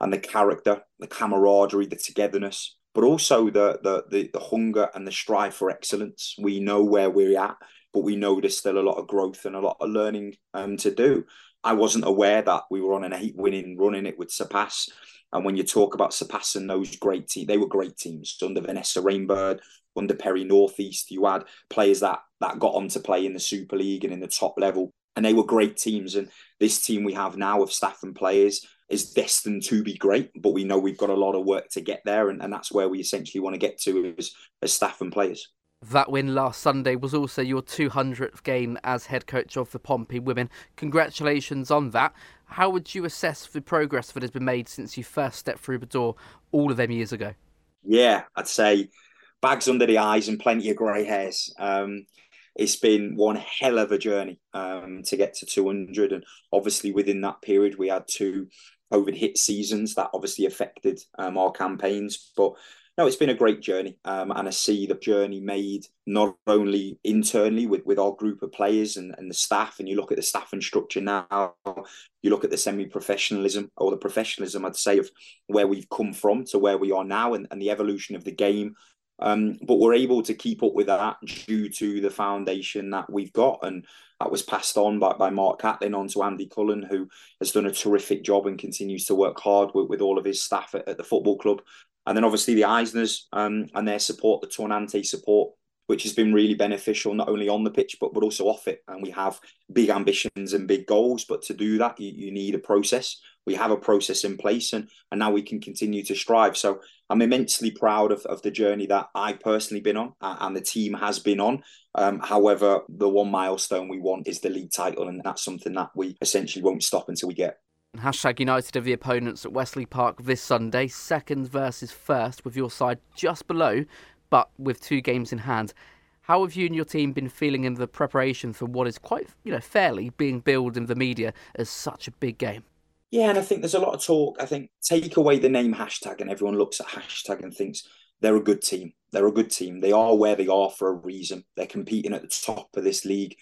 and the character, the camaraderie, the togetherness, but also the, the the the, hunger and the strive for excellence. We know where we're at, but we know there's still a lot of growth and a lot of learning um, to do. I wasn't aware that we were on an eight winning run in it with Surpass. And when you talk about surpassing those great teams, they were great teams under Vanessa Rainbird, under Perry Northeast. You had players that that got on to play in the Super League and in the top level, and they were great teams. And this team we have now of staff and players is destined to be great, but we know we've got a lot of work to get there, and, and that's where we essentially want to get to as, as staff and players. That win last Sunday was also your 200th game as head coach of the Pompey women. Congratulations on that. How would you assess the progress that has been made since you first stepped through the door all of them years ago? Yeah, I'd say bags under the eyes and plenty of grey hairs. Um, it's been one hell of a journey um, to get to 200. And obviously, within that period, we had two COVID hit seasons that obviously affected um, our campaigns. But no, it's been a great journey, um, and I see the journey made not only internally with, with our group of players and, and the staff, and you look at the staff and structure now, you look at the semi-professionalism or the professionalism, I'd say, of where we've come from to where we are now, and, and the evolution of the game. Um, but we're able to keep up with that due to the foundation that we've got, and that was passed on by, by Mark Catlin on to Andy Cullen, who has done a terrific job and continues to work hard with, with all of his staff at, at the football club. And then obviously the Eisners um, and their support, the Tornante support, which has been really beneficial not only on the pitch but but also off it. And we have big ambitions and big goals, but to do that, you, you need a process. We have a process in place, and and now we can continue to strive. So I'm immensely proud of, of the journey that I personally been on and the team has been on. Um, however, the one milestone we want is the league title, and that's something that we essentially won't stop until we get. Hashtag United are the opponents at Westleigh Park this Sunday, second versus first, with your side just below, but with two games in hand. How have you and your team been feeling in the preparation for what is quite, you know, fairly being billed in the media as such a big game? Yeah, and I think there's a lot of talk. I think take away the name hashtag, and everyone looks at hashtag and thinks they're a good team. They're a good team. They are where they are for a reason. They're competing at the top of this league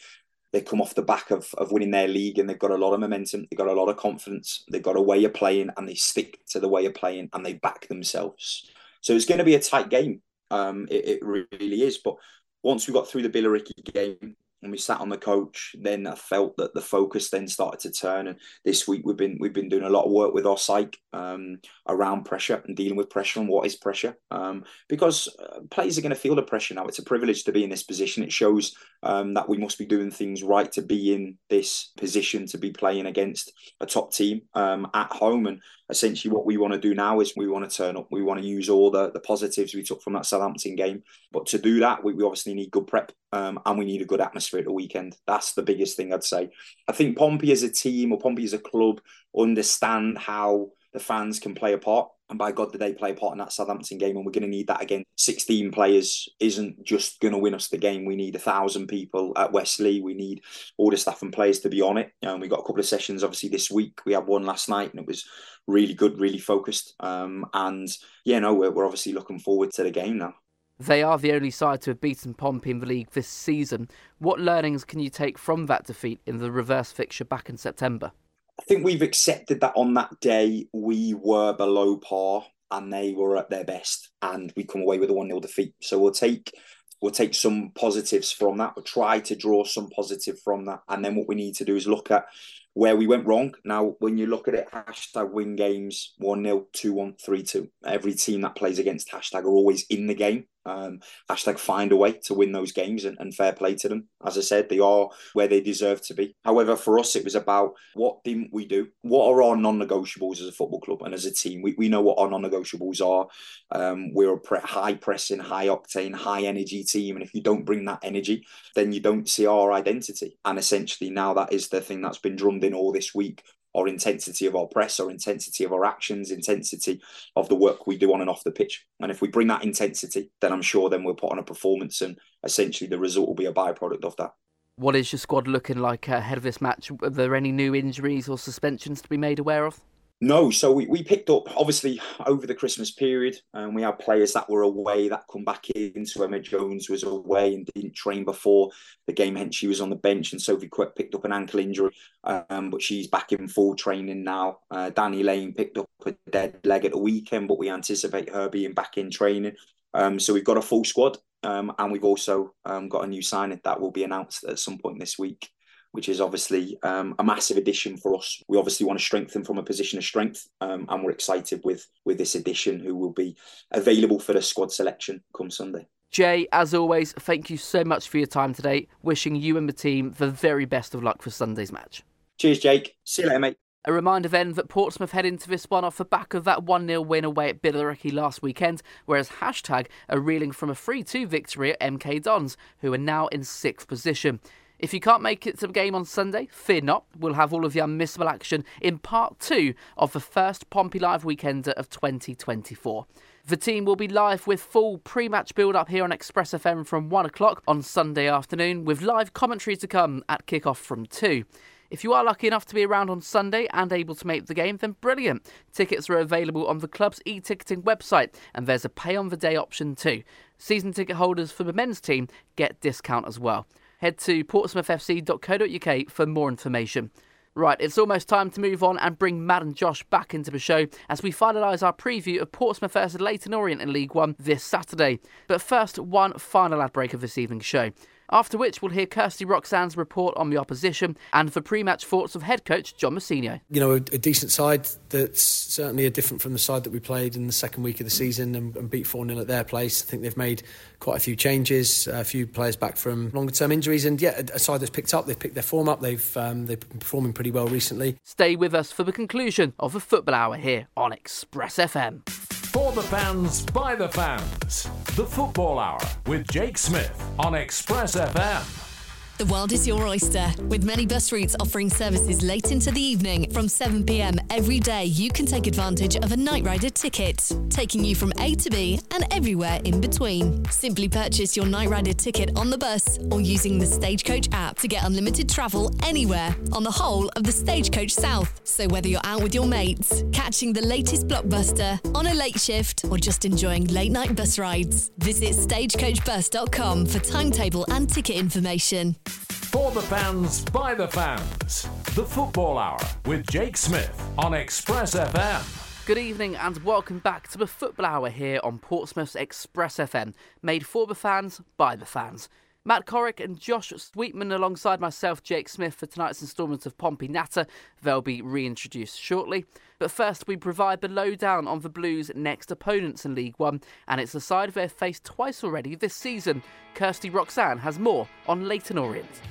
they come off the back of, of winning their league and they've got a lot of momentum, they've got a lot of confidence, they've got a way of playing and they stick to the way of playing and they back themselves. So it's going to be a tight game. Um, it, it really is. But once we got through the Billericay game, and we sat on the coach, then I felt that the focus then started to turn. And this week we've been we've been doing a lot of work with our psych um, around pressure and dealing with pressure and what is pressure. Um, because uh, players are going to feel the pressure now. It's a privilege to be in this position. It shows um, that we must be doing things right to be in this position to be playing against a top team um, at home. And essentially what we want to do now is we want to turn up. We want to use all the, the positives we took from that Southampton game. But to do that, we, we obviously need good prep um, and we need a good atmosphere at the weekend. That's the biggest thing I'd say. I think Pompey as a team or Pompey as a club understand how the fans can play a part. And by God, did they play a part in that Southampton game? And we're going to need that again. 16 players isn't just going to win us the game. We need a thousand people at Westleigh. We need all the staff and players to be on it. And we got a couple of sessions, obviously, this week. We had one last night and it was really good, really focused. Um, and yeah, no, we're, we're obviously looking forward to the game now. They are the only side to have beaten Pompey in the league this season. What learnings can you take from that defeat in the reverse fixture back in September? I think we've accepted that on that day we were below par and they were at their best, and we come away with a one 0 defeat. So we'll take we'll take some positives from that. We'll try to draw some positive from that, and then what we need to do is look at where we went wrong. Now, when you look at it, hashtag win games 1 0, 2 1, 3 2. Every team that plays against hashtag are always in the game. Um, hashtag find a way to win those games and, and, fair play to them. As I said, they are where they deserve to be. However, for us, it was about what didn't we do? What are our non negotiables as a football club and as a team? We, we know what our non negotiables are. Um, we're a pre- high pressing, high octane, high energy team. And if you don't bring that energy, then you don't see our identity. And essentially, now that is the thing that's been drummed in all this week our intensity of our press, our intensity of our actions, intensity of the work we do on and off the pitch. And if we bring that intensity, then I'm sure then we'll put on a performance and essentially the result will be a byproduct of that. What is your squad looking like ahead of this match? Are there any new injuries or suspensions to be made aware of? No, so we, we picked up obviously over the Christmas period, and we had players that were away that come back in. So Emma Jones was away and didn't train before the game, hence she was on the bench. And Sophie Quick picked up an ankle injury, um, but she's back in full training now. Uh, Danny Lane picked up a dead leg at the weekend, but we anticipate her being back in training. Um, so we've got a full squad, um, and we've also um, got a new signing that will be announced at some point this week which is obviously um, a massive addition for us. We obviously want to strengthen from a position of strength, um, and we're excited with with this addition, who will be available for the squad selection come Sunday. Jay, as always, thank you so much for your time today. Wishing you and the team the very best of luck for Sunday's match. Cheers, Jake. See you later, mate. A reminder then that Portsmouth head into this one off the back of that 1 0 win away at Billericay last weekend, whereas Hashtag are reeling from a 3 2 victory at MK Dons, who are now in sixth position. If you can't make it to the game on Sunday, fear not. We'll have all of the unmissable action in part two of the first Pompey Live Weekender of 2024. The team will be live with full pre match build up here on Express FM from 1 o'clock on Sunday afternoon, with live commentary to come at kick-off from 2. If you are lucky enough to be around on Sunday and able to make the game, then brilliant. Tickets are available on the club's e ticketing website, and there's a pay on the day option too. Season ticket holders for the men's team get discount as well head to portsmouthfc.co.uk for more information. Right, it's almost time to move on and bring Matt and Josh back into the show as we finalise our preview of Portsmouth versus Leyton Orient in League One this Saturday. But first, one final ad break of this evening's show. After which, we'll hear Kirsty Roxanne's report on the opposition and the pre match thoughts of head coach John Mousinho. You know, a, a, decent side that's certainly a different from the side that we played in the second week of the season and, and beat 4 0 at their place. I think they've made quite a few changes, a few players back from longer term injuries, and yeah, a, side that's picked up. They've picked their form up, they've, um, they've been performing pretty well recently. Stay with us for the conclusion of the Football Hour here on Express FM. For the fans, by the fans. The Football Hour with Jake Smith on Express FM. The world is your oyster. With many bus routes offering services late into the evening from 7 pm every day, you can take advantage of a Night Rider ticket, taking you from A to B and everywhere in between. Simply purchase your Night Rider ticket on the bus or using the Stagecoach app to get unlimited travel anywhere on the whole of the Stagecoach South. So whether you're out with your mates, catching the latest blockbuster, on a late shift, or just enjoying late night bus rides, visit stagecoachbus.com for timetable and ticket information. For the fans, by the fans. The Football Hour with Jake Smith on Express FM. Good evening and welcome back to the Football Hour here on Portsmouth's Express FM, made for the fans, by the fans. Matt Corrick and Josh Sweetman alongside myself, Jake Smith, for tonight's instalment of Pompey Natter. They'll be reintroduced shortly. But first, we provide the lowdown on the Blues' next opponents in League One, and it's a side they've faced twice already this season. Kirsty Roxanne has more on Leyton Orient.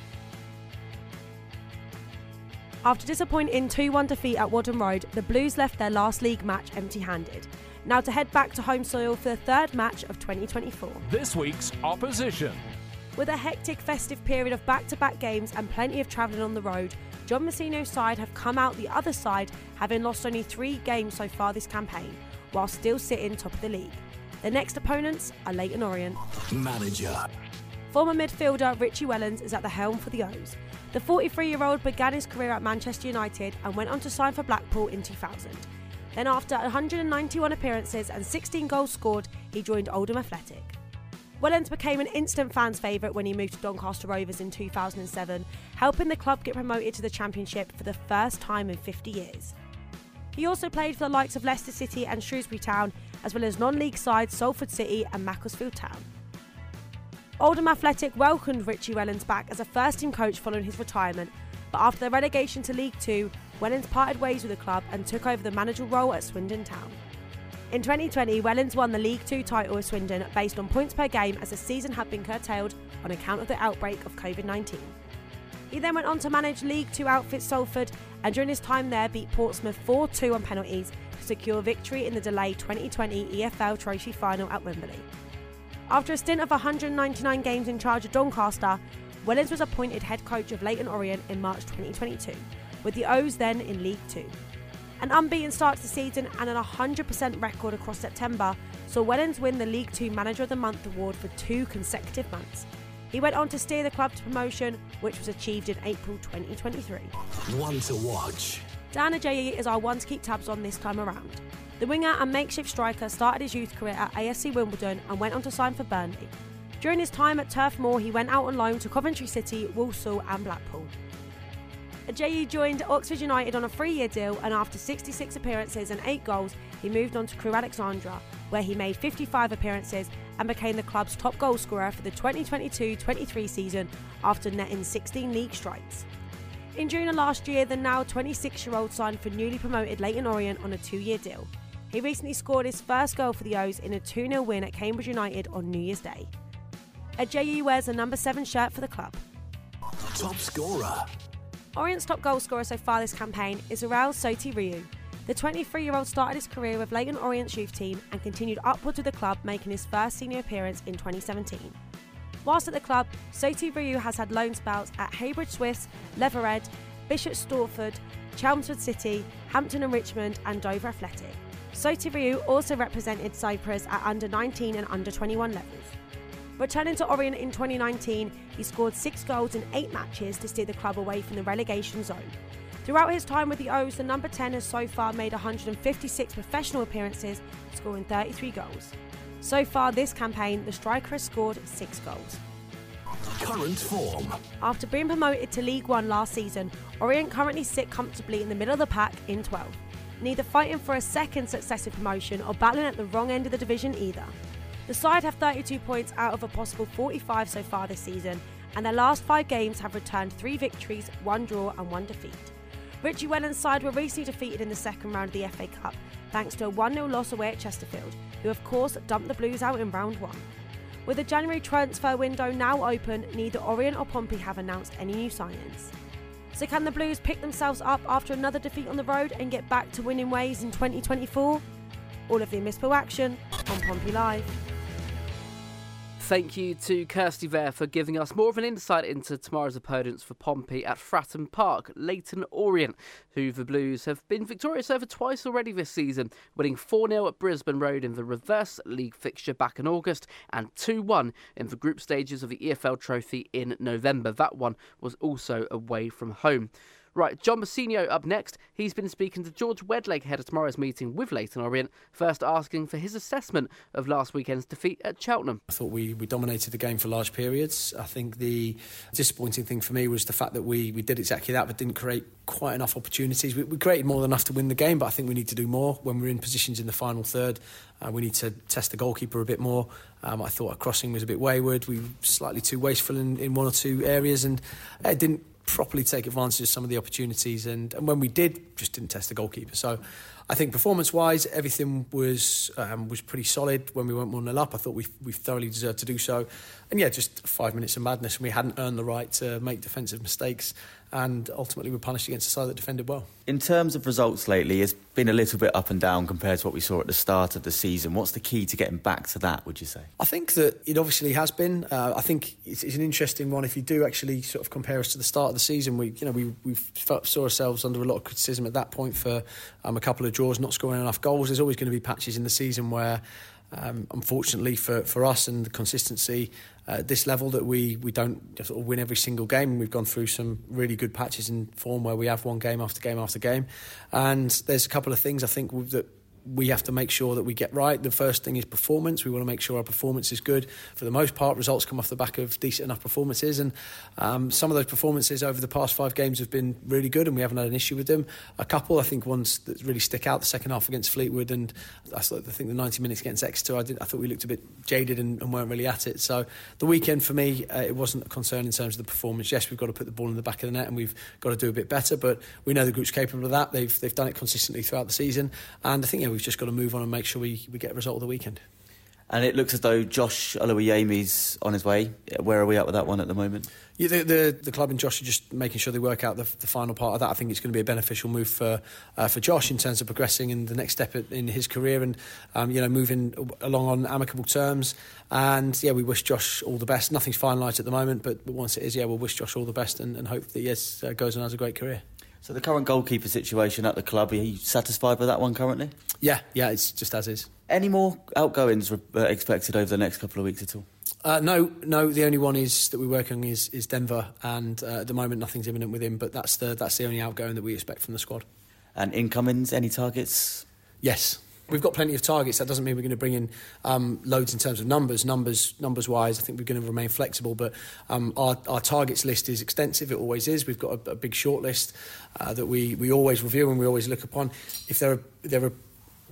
After disappointing 2 1 defeat at Whaddon Road, the Blues left their last league match empty handed. Now to head back to home soil for the third match of 2024. This week's opposition. With a hectic festive period of back to back games and plenty of travelling on the road, John Mousinho's side have come out the other side, having lost only three games so far this campaign, while still sitting top of the league. The next opponents are Leyton Orient. Manager. Former midfielder Richie Wellens is at the helm for the O's. The 43 year old began his career at Manchester United and went on to sign for Blackpool in 2000. Then, after 191 appearances and 16 goals scored, he joined Oldham Athletic. Wellens became an instant fans' favourite when he moved to Doncaster Rovers in 2007, helping the club get promoted to the Championship for the first time in 50 years. He also played for the likes of Leicester City and Shrewsbury Town, as well as non league sides Salford City and Macclesfield Town. Oldham Athletic welcomed Richie Wellens back as a first team coach following his retirement, But after their relegation to League Two, Wellens parted ways with the club and took over the manager role at Swindon Town. In 2020, Wellens won the League Two title with Swindon based on points per game as the season had been curtailed on account of the outbreak of COVID 19. He then went on to manage League Two outfit Salford and during his time there beat Portsmouth 4 2 on penalties to secure victory in the delayed 2020 EFL Trophy final at Wembley. After a stint of 199 games in charge of Doncaster, Wellens was appointed head coach of Leyton Orient in March 2022, with the O's then in League Two. An unbeaten start to the season and an 100% record across September saw Wellens win the League Two Manager of the Month award for two consecutive months. He went on to steer the club to promotion, which was achieved in April 2023. One to watch. Dan Agyei is our one to keep tabs on this time around. The winger and makeshift striker started his youth career at AFC Wimbledon and went on to sign for Burnley. During his time at Turf Moor, he went out on loan to Coventry City, Walsall, and Blackpool. Agyei joined Oxford United on a three year deal, and after 66 appearances and 8 goals, he moved on to Crewe Alexandra, where he made 55 appearances and became the club's top goalscorer for the 2022 23 season after netting 16 league strikes. In June of last year, the now 26 year old signed for newly promoted Leyton Orient on a two year deal. He recently scored his first goal for the O's in a 2 0 win at Cambridge United on New Year's Day. Agyei wears a number 7 shirt for the club. Top scorer. Orient's top goal scorer so far this campaign is Ruel Sotiriou. The 23 year old started his career with Leyton Orient's youth team and continued upwards with the club, making his first senior appearance in 2017. Whilst at the club, Sotiriou has had loan spells at Heybridge Swifts, Leatherhead, Bishop Stortford, Chelmsford City, Hampton and Richmond, and Dover Athletic. Sotiriou also represented Cyprus at under 19 and under 21 levels. Returning to Orient in 2019, he scored six goals in eight matches to steer the club away from the relegation zone. Throughout his time with the O's, the number 10 has so far made 156 professional appearances, scoring 33 goals. So far this campaign, the striker has scored six goals. Current form. After being promoted to League One last season, Orient currently sit comfortably in the middle of the pack in 12, neither fighting for a second successive promotion or battling at the wrong end of the division either. The side have 32 points out of a possible 45 so far this season, and their last five games have returned three victories, one draw, and one defeat. Richie Wellens' side were recently defeated in the second round of the FA Cup, thanks to a 1 0 loss away at Chesterfield, who of course dumped the Blues out in round one. With the January transfer window now open, neither Orient or Pompey have announced any new signings. So, can the Blues pick themselves up after another defeat on the road and get back to winning ways in 2024? All of the Mispel action on Pompey Live. Thank you to Kirsty Vare for giving us more of an insight into tomorrow's opponents for Pompey at Fratton Park, Leyton Orient, who the Blues have been victorious over twice already this season, winning 4 0 at Brisbane Road in the reverse league fixture back in August and 2 1 in the group stages of the EFL Trophy in November. That one was also away from home. Right, John Mousinho up next. He's been speaking to George Wedlake ahead of tomorrow's meeting with Leyton Orient, first asking for his assessment of last weekend's defeat at Cheltenham. I thought we, we dominated the game for large periods. I think the disappointing thing for me was the fact that we, we did exactly that but didn't create quite enough opportunities. We, we created more than enough to win the game, but I think we need to do more when we're in positions in the final third. Uh, we need to test the goalkeeper a bit more. Um, I thought our crossing was a bit wayward. We were slightly too wasteful in, in one or two areas, and it didn't properly take advantage of some of the opportunities. And, and when we did, just didn't test the goalkeeper. So I think performance-wise, everything was um, was pretty solid when we went one 0 up. I thought we we thoroughly deserved to do so, and yeah, just five minutes of madness, and we hadn't earned the right to make defensive mistakes, and ultimately we were punished against a side that defended well. In terms of results lately, it's been a little bit up and down compared to what we saw at the start of the season. What's the key to getting back to that? Would you say? I think that it obviously has been. Uh, I think it's, it's, an interesting one. If you do actually sort of compare us to the start of the season, we you know we we saw ourselves under a lot of criticism at that point for um, a couple of draws, not scoring enough goals. There's always going to be patches in the season where. Um, unfortunately for, for us and the consistency at this level that we, we don't sort of win every single game. We've gone through some really good patches in form where we have won game after game after game. And there's a couple of things I think that we have to make sure that we get right. The first thing is performance. We want to make sure our performance is good. For the most part, results come off the back of decent enough performances, and um, some of those performances over the past five games have been really good, and we haven't had an issue with them. A couple, I think, ones that really stick out: the second half against Fleetwood, and I think the 90 minutes against Exeter. I, did, I thought we looked a bit jaded and, and weren't really at it. So the weekend for me, uh, it wasn't a concern in terms of the performance. Yes, we've got to put the ball in the back of the net, and we've got to do a bit better, but we know the group's capable of that. They've they've done it consistently throughout the season, and I think we've just got to move on and make sure we, we get a result of the weekend. And it looks as though Josh Oluwayemi's on his way. Where are we at with that one at the moment? Yeah, the, the, the club and Josh are just making sure they work out the, the final part of that. I think it's going to be a beneficial move for uh, for Josh in terms of progressing in the next step in his career and um, you know moving along on amicable terms. And yeah, we wish Josh all the best. Nothing's finalised at the moment, but, but once it is, yeah, we'll wish Josh all the best and, and hope that yes uh, goes on has a great career. So the current goalkeeper situation at the club, are you satisfied with that one currently? Yeah, yeah, it's just as is. Any more outgoings uh, expected over the next couple of weeks at all? Uh, no, no. The only one is that we're working on is, is Denver, and uh, at the moment nothing's imminent with him. But that's the that's the only outgoing that we expect from the squad. And incomings, any targets? Yes, we've got plenty of targets. That doesn't mean we're going to bring in um, loads in terms of numbers. Numbers, numbers wise, I think we're going to remain flexible. But um, our, our targets list is extensive. It always is. We've got a, a big short list uh, that we, we always review and we always look upon. If there are there are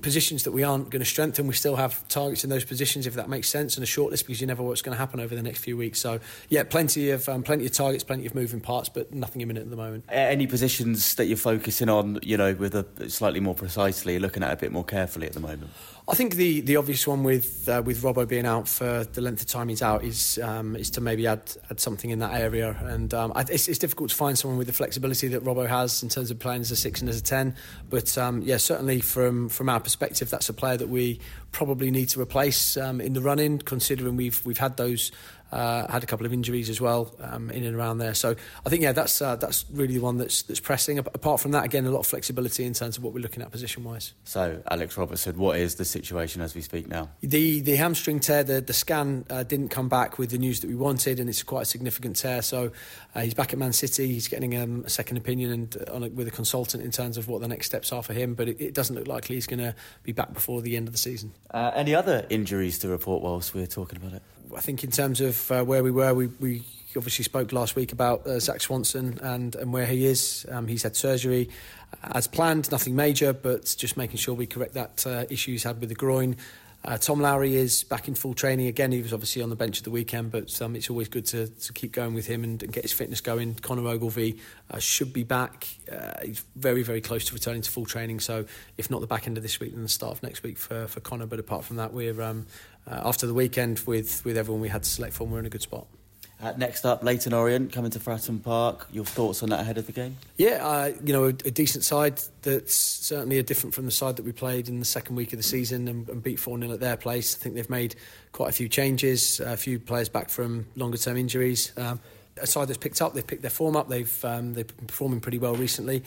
positions that we aren't going to strengthen, we still have targets in those positions, if that makes sense, and a shortlist because you never know what's going to happen over the next few weeks. So, yeah, plenty of um, plenty of targets, plenty of moving parts, but nothing imminent at the moment. Any positions that you're focusing on, you know, with a slightly more precisely, looking at a bit more carefully at the moment? I think the, the obvious one with uh, with Robbo being out for the length of time he's out is um, is to maybe add add something in that area, and um, it's, it's difficult to find someone with the flexibility that Robbo has in terms of playing as a six and as a ten. But um, yeah, certainly from from our perspective, that's a player that we probably need to replace um, in the running, considering we've we've had those uh, had a couple of injuries as well um, in and around there. So I think yeah, that's uh, that's really the one that's that's pressing. Apart from that, again, a lot of flexibility in terms of what we're looking at position wise. So Alex Robertson, what is the situation as we speak now? The the hamstring tear, the the scan uh, didn't come back with the news that we wanted, and it's quite a significant tear. So uh, he's back at Man City. He's getting um, a second opinion and uh, a, with a consultant in terms of what the next steps are for him. But it, it doesn't look likely he's going to be back before the end of the season. Uh, any other injuries to report whilst we're talking about it? I think in terms of uh, where we were, we, we obviously spoke last week about uh, Zach Swanson and, and where he is. Um, he's had surgery as planned, nothing major, but just making sure we correct that uh, issue he's had with the groin. Uh, Tom Lowery is back in full training again. He was obviously on the bench at the weekend, but um, it's always good to, to keep going with him and, and get his fitness going. Conor Ogilvie uh, should be back. Uh, he's very, very close to returning to full training. So, if not the back end of this week, then the start of next week for, for Conor. But apart from that, we're um, uh, after the weekend with, with everyone we had to select from, we're in a good spot. Uh, next up, Leyton Orient coming to Fratton Park. Your thoughts on that ahead of the game? Yeah, uh, you know, a, a, decent side that's certainly a different from the side that we played in the second week of the season and, and beat 4 0 at their place. I think they've made quite a few changes, a few players back from longer term injuries. Um, a side that's picked up, they've picked their form up, they've, um, they've been performing pretty well recently.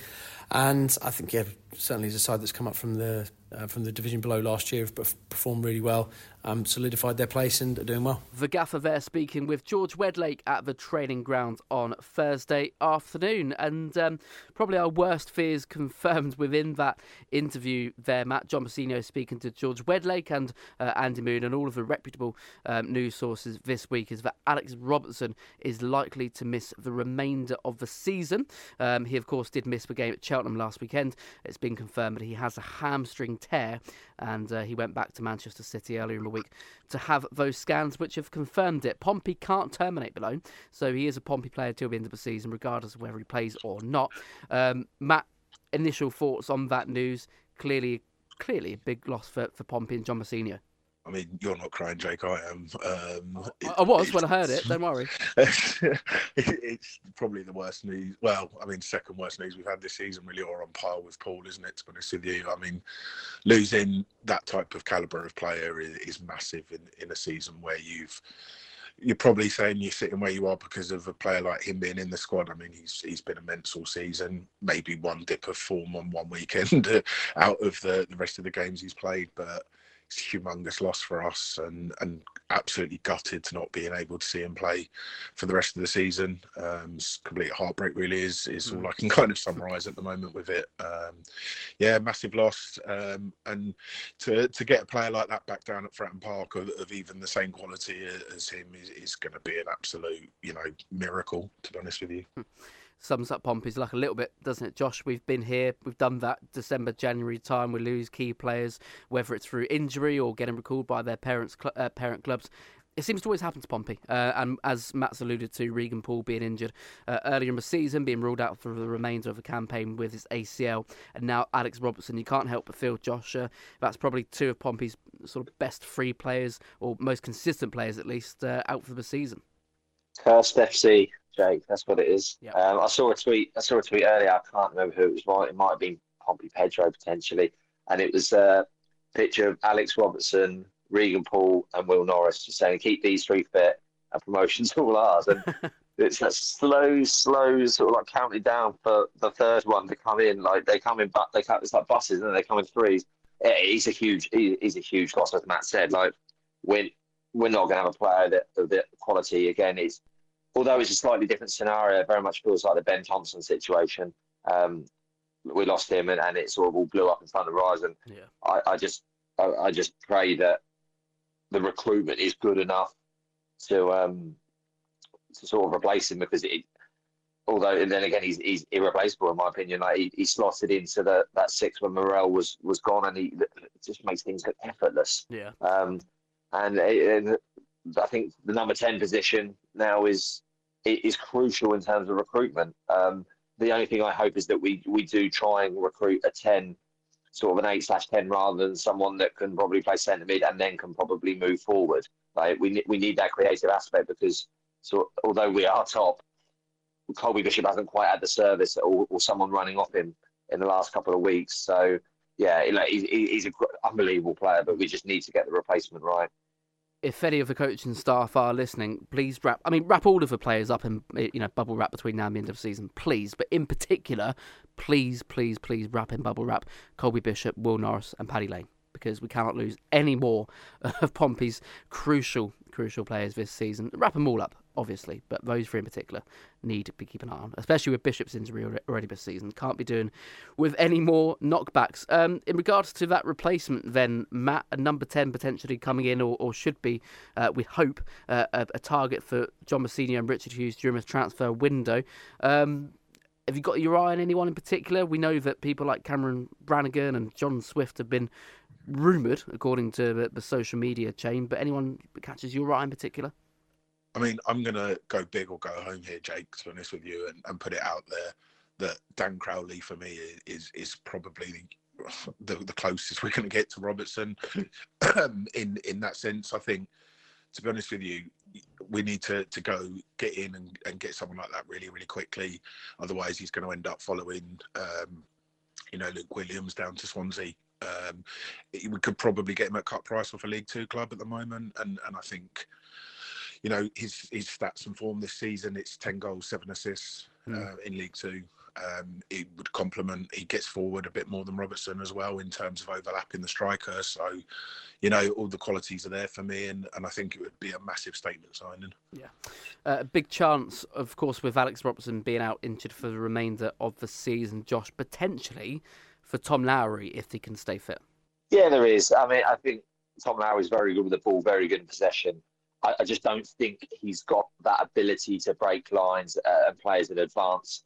And I think, yeah, certainly is a side that's come up from the uh, from the division below last year, have performed really well, um, solidified their place and are doing well. The gaffer there speaking with George Wedlake at the training ground on Thursday afternoon. And um, probably our worst fears confirmed within that interview there. Matt John Mousinho speaking to George Wedlake and uh, Andy Moon and all of the reputable um, news sources this week is that Alex Robertson is likely to miss the remainder of the season. Um, he, of course, did miss the game at Cheltenham last weekend. It's been confirmed that he has a hamstring tear, and uh, he went back to Manchester City earlier in the week to have those scans, which have confirmed it. Pompey can't terminate loan, so he is a Pompey player till the end of the season, regardless of whether he plays or not. Um, Matt, initial thoughts on that news? Clearly, clearly a big loss for, for Pompey and John Mousinho. I mean, you're not crying, Jake. I am. Um, I was when I heard it. Don't worry. it's probably the worst news. Well, I mean, second worst news we've had this season, really, or on par with Poole, isn't it? To be honest with you, I mean, losing that type of caliber of player is, is massive in in a season where you've you're probably saying you're sitting where you are because of a player like him being in the squad. I mean, he's he's been immense all season. Maybe one dip of form on one weekend out of the the rest of the games he's played, but it's a humongous loss for us and and absolutely gutted to not being able to see him play for the rest of the season. Um, it's complete heartbreak, really is is all I can kind of summarise at the moment with it. Um, yeah, massive loss, um, and to to get a player like that back down at Fratton Park of, of even the same quality as him is, is going to be an absolute you know miracle. To be honest with you. Sums up Pompey's luck a little bit, doesn't it, Josh? We've been here, we've done that December, January time. We lose key players, whether it's through injury or getting recalled by their parents, cl- uh, parent clubs. It seems to always happen to Pompey. Uh, and as Matt's alluded to, Regan Poole being injured uh, earlier in the season, being ruled out for the remainder of the campaign with his ACL, and now Alex Robertson. You can't help but feel, Josh, uh, that's probably two of Pompey's sort of best free players, or most consistent players at least, uh, out for the season. Cursed FC, Jake. That's what it is. Um, I saw a tweet. I saw a tweet earlier. I can't remember who it was. It might have been Pompey Pedro potentially, and it was a picture of Alex Robertson, Regan Poole, and Will Norris, just saying, "Keep these three fit, and promotion's all ours." And it's a slow, slow sort of like counting down for the third one to come in. Like they come in, but they come. It's like buses, and they come in threes. It- He's a huge. he- He's a huge loss, as Matt said. Like when we're not going to have a player that of that quality again. It's although it's a slightly different scenario. It very much feels like the Ben Thompson situation. Um, we lost him, and, and it sort of all blew up in front of the horizon. Yeah. I, I just I, I just pray that the recruitment is good enough to um to sort of replace him because it. Although and then again he's he's irreplaceable in my opinion. Like he, he slotted into the that six when Morrell was was gone, and he it just makes things look effortless. Yeah. Um, and, and I think the number ten position now is is crucial in terms of recruitment. Um, the only thing I hope is that we we do try and recruit a ten, sort of an eight slash ten, rather than someone that can probably play centre mid and then can probably move forward. Like we we need that creative aspect because so although we are top, Colby Bishop hasn't quite had the service or, or someone running off him in the last couple of weeks. So yeah, like, he's, he's an unbelievable player, but we just need to get the replacement right. If any of the coaching staff are listening, please wrap. I mean, wrap all of the players up in eh, you know bubble wrap between now and the end of the season, please. But in particular, please, please, please wrap in bubble wrap Colby Bishop, Will Norris, and Paddy Lane because we cannot lose any more of Pompey's crucial, crucial players this season. Wrap them all up, obviously, but those three in particular need to be keeping an eye on, especially with Bishop's injury already this season. Can't be doing with any more knockbacks. Um, in regards to that replacement, then Matt, a number ten potentially coming in, or, or should be, uh, we hope, uh, a, a target for John Mousinho and Richard Hughes during the transfer window. Um, have you got your eye on anyone in particular? We know that people like Cameron Brannagan and John Swift have been rumoured, according to the, the social media chain. But anyone catches your eye in particular? I mean, I'm going to go big or go home here, Jake, to be honest with you, and, and put it out there that Dan Crowley for me is is probably the, the closest we're going to get to Robertson in in that sense. I think, to be honest with you, we need to, to go get in and, and get someone like that really, really quickly. Otherwise, he's going to end up following, um, you know, Luke Williams down to Swansea. Um, we could probably get him at cut price off a League Two club at the moment, and and I think you know his his stats and form this season it's 10 goals 7 assists Mm. uh, in league 2 um it would complement he gets forward a bit more than robertson as well in terms of overlapping the striker so you know all the qualities are there for me and and i think it would be a massive statement signing Yeah. Uh, a big chance, of course, with Alex Robertson being out injured for the remainder of the season, Josh, potentially for Tom Lowery if he can stay fit. Yeah, there is. I mean, I think Tom Lowery's very good with the ball, very good in possession. I, I just don't think he's got that ability to break lines uh, and play as an advanced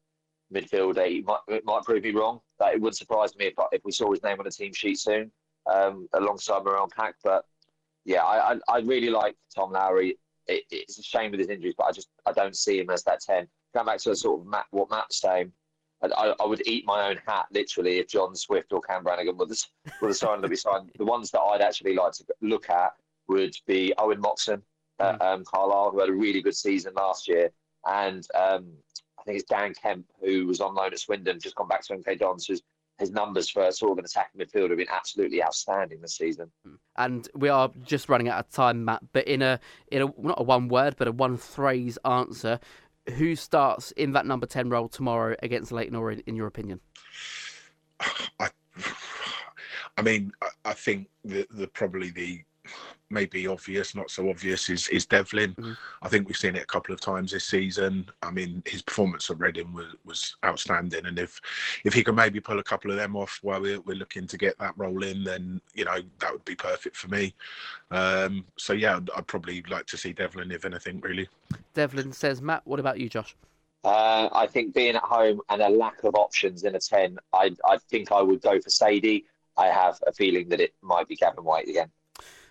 midfielder. He might, it might prove me wrong. But it would surprise me if, if we saw his name on the team sheet soon, um, alongside Marlon Pack. But yeah, I, I, I really like Tom Lowery. It, it's a shame with his injuries, but I just I don't see him as that ten. Going back to sort of Matt, what Matt's saying, I, I, I would eat my own hat literally if John Swift or Cam Brannagan were the, were the sign that we signed. The ones that I'd actually like to look at would be Owen Moxon, uh, um, Carlisle, who had a really good season last year, and um, I think it's Dan Kemp, who was on loan at Swindon, just gone back to MK Dons, who's his numbers for sort of an attacking midfielder have been absolutely outstanding this season. And we are just running out of time, Matt. But in a in a not a one word, but a one phrase answer, who starts in that number ten role tomorrow against Leyton in your opinion? I I mean, I, I think the, the probably the maybe obvious, not so obvious, is is Devlin. Mm-hmm. I think we've seen it a couple of times this season. I mean, his performance at Reading was, was outstanding, and if if he can maybe pull a couple of them off while we're, we're looking to get that role in, then you know that would be perfect for me. Um, so yeah, I'd, I'd probably like to see Devlin, if anything, really. Devlin says, Matt, what about you, Josh? Uh, I think being at home and a lack of options in a 10, I, I think I would go for Saydee. I have a feeling that it might be Gavin Whyte again.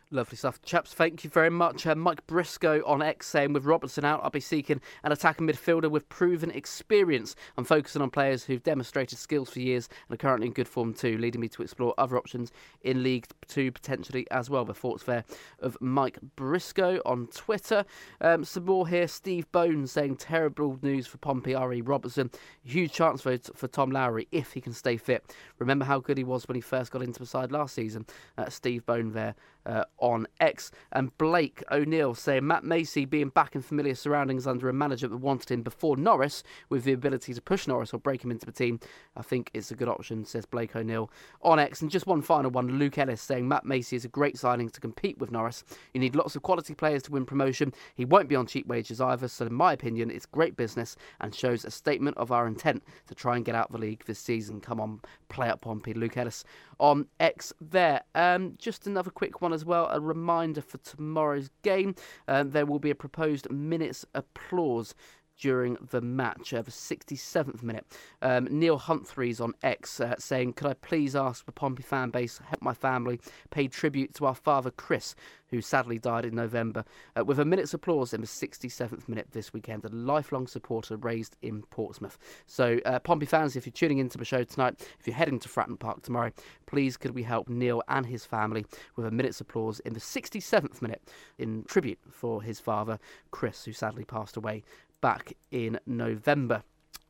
Lovely stuff. Chaps, thank you very much. Uh, Mike Briscoe on X saying, with Robertson out, I'll be seeking an attacking midfielder with proven experience. I'm focusing on players who've demonstrated skills for years and are currently in good form too, leading me to explore other options in League Two potentially as well. The thoughts there of Mike Briscoe on Twitter. Um, some more here. Steve Bones saying, terrible news for Pompey, R.E. Robertson. Huge chance for, for Tom Lowery if he can stay fit. Remember how good he was when he first got into the side last season? Uh, Steve Bone there. Uh, on X. And Blake O'Neill saying Matt Macey being back in familiar surroundings under a manager that wanted him before Norris, with the ability to push Norris or break him into the team, I think it's a good option, says Blake O'Neill on X. And just one final one Luke Ellis saying Matt Macey is a great signing to compete with Norris. You need lots of quality players to win promotion. He won't be on cheap wages either, so in my opinion, it's great business and shows a statement of our intent to try and get out of the league this season. Come on, play up Pompey. Luke Ellis on X there. Um, just another quick one as well. A reminder for tomorrow's game. Um, there will be a proposed minutes applause during the match, uh, the 67th minute. Um, Neil Humphreys on X uh, saying, Could I please ask the Pompey fan base to help my family pay tribute to our father Chris, who sadly died in November, uh, with a minute's applause in the 67th minute this weekend. A lifelong supporter raised in Portsmouth. So, uh, Pompey fans, if you're tuning into the show tonight, if you're heading to Fratton Park tomorrow, please could we help Neil and his family with a minute's applause in the 67th minute in tribute for his father Chris, who sadly passed away back in November.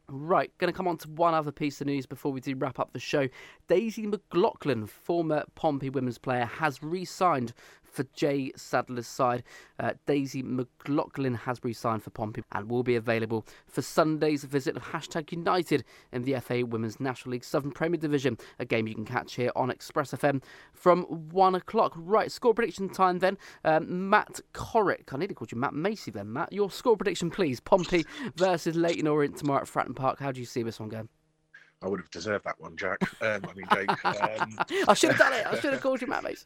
Right, going to come on to one other piece of news before we do wrap up the show. Daisy McLaughlin, former Pompey women's player, has re signed for Jay Sadler's side. Uh, Daisy McLaughlin has re-signed for Pompey and will be available for Sunday's visit of Hashtag United in the FA Women's National League Southern Premier Division, a game you can catch here on Express FM from one o'clock. Right, score prediction time then. Um, Matt Corrick, I nearly called you Matt Macey then. Matt, your score prediction, please. Pompey versus Leyton Orient tomorrow at Fratton Park. How do you see this one going? I would have deserved that one, Jack. Um, I mean, Jake. Um... I should have done it. I should have called you Matt Macey.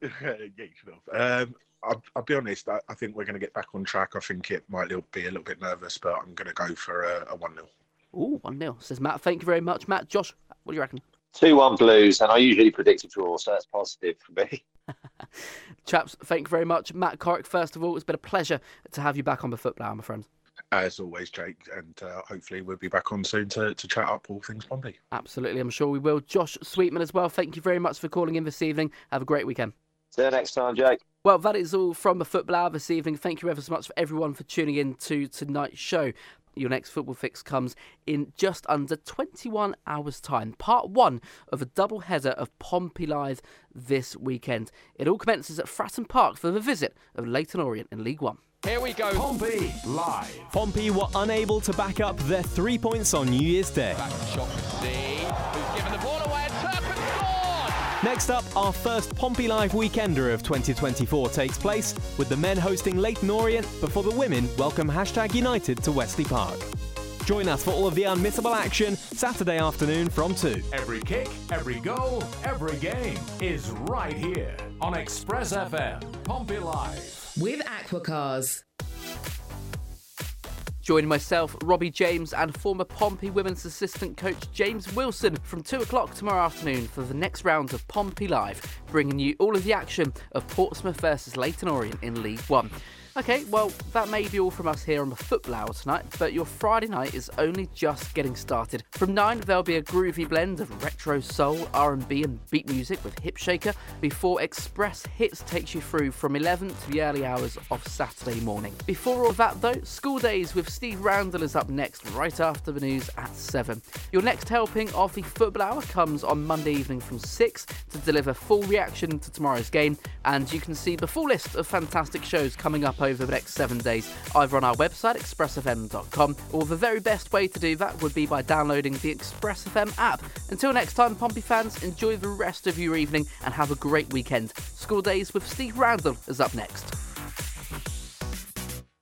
yeah, you should have. Um, I'll, I'll, be honest. I, I think we're going to get back on track. I think it might be a little bit nervous, but I'm going to go for a, a one 0 Ooh, one 0 says Matt. Thank you very much, Matt. Josh, what do you reckon? Two one Blues, and I usually predict a draw, so that's positive for me. Chaps, thank you very much, Matt Corrick. First of all, it's been a pleasure to have you back on the football, my friend. As always, Jake, and uh, hopefully we'll be back on soon to, to chat up all things Pompey. Absolutely, I'm sure we will. Josh Sweetman as well. Thank you very much for calling in this evening. Have a great weekend. See you next time, Jake. Well, that is all from the Football Hour this evening. Thank you ever so much for everyone for tuning in to tonight's show. Your next football fix comes in just under 21 hours' time. Part one of a double header of Pompey Live this weekend. It all commences at Fratton Park for the visit of Leyton Orient in League One. Here we go. Pompey live. Pompey were unable to back up their three points on New Year's Day. Next up, our first Pompey Live weekender of 2024 takes place, with the men hosting Leyton Orient before the women welcome Hashtag United to Westleigh Park. Join us for all of the unmissable action Saturday afternoon from 2. Every kick, every goal, every game is right here on Express FM, Pompey Live. With Aquacars. Joining myself, Robbie James, and former Pompey women's assistant coach James Wilson from 2 o'clock tomorrow afternoon for the next round of Pompey Live, bringing you all of the action of Portsmouth versus Leyton Orient in League One. Okay, well, that may be all from us here on the Football Hour tonight, but your Friday night is only just getting started. From 9, there'll be a groovy blend of retro soul, R&B and beat music with Hip Shaker, before Express Hits takes you through from 11 to the early hours of Saturday morning. Before all that, though, School Days with Steve Randall is up next, right after the news at 7. Your next helping of the Football Hour comes on Monday evening from 6 to deliver full reaction to tomorrow's game, and you can see the full list of fantastic shows coming up over the next seven days, either on our website, expressfm.com, or the very best way to do that would be by downloading the Express FM app. Until next time, Pompey fans, enjoy the rest of your evening and have a great weekend. School Days with Steve Randall is up next.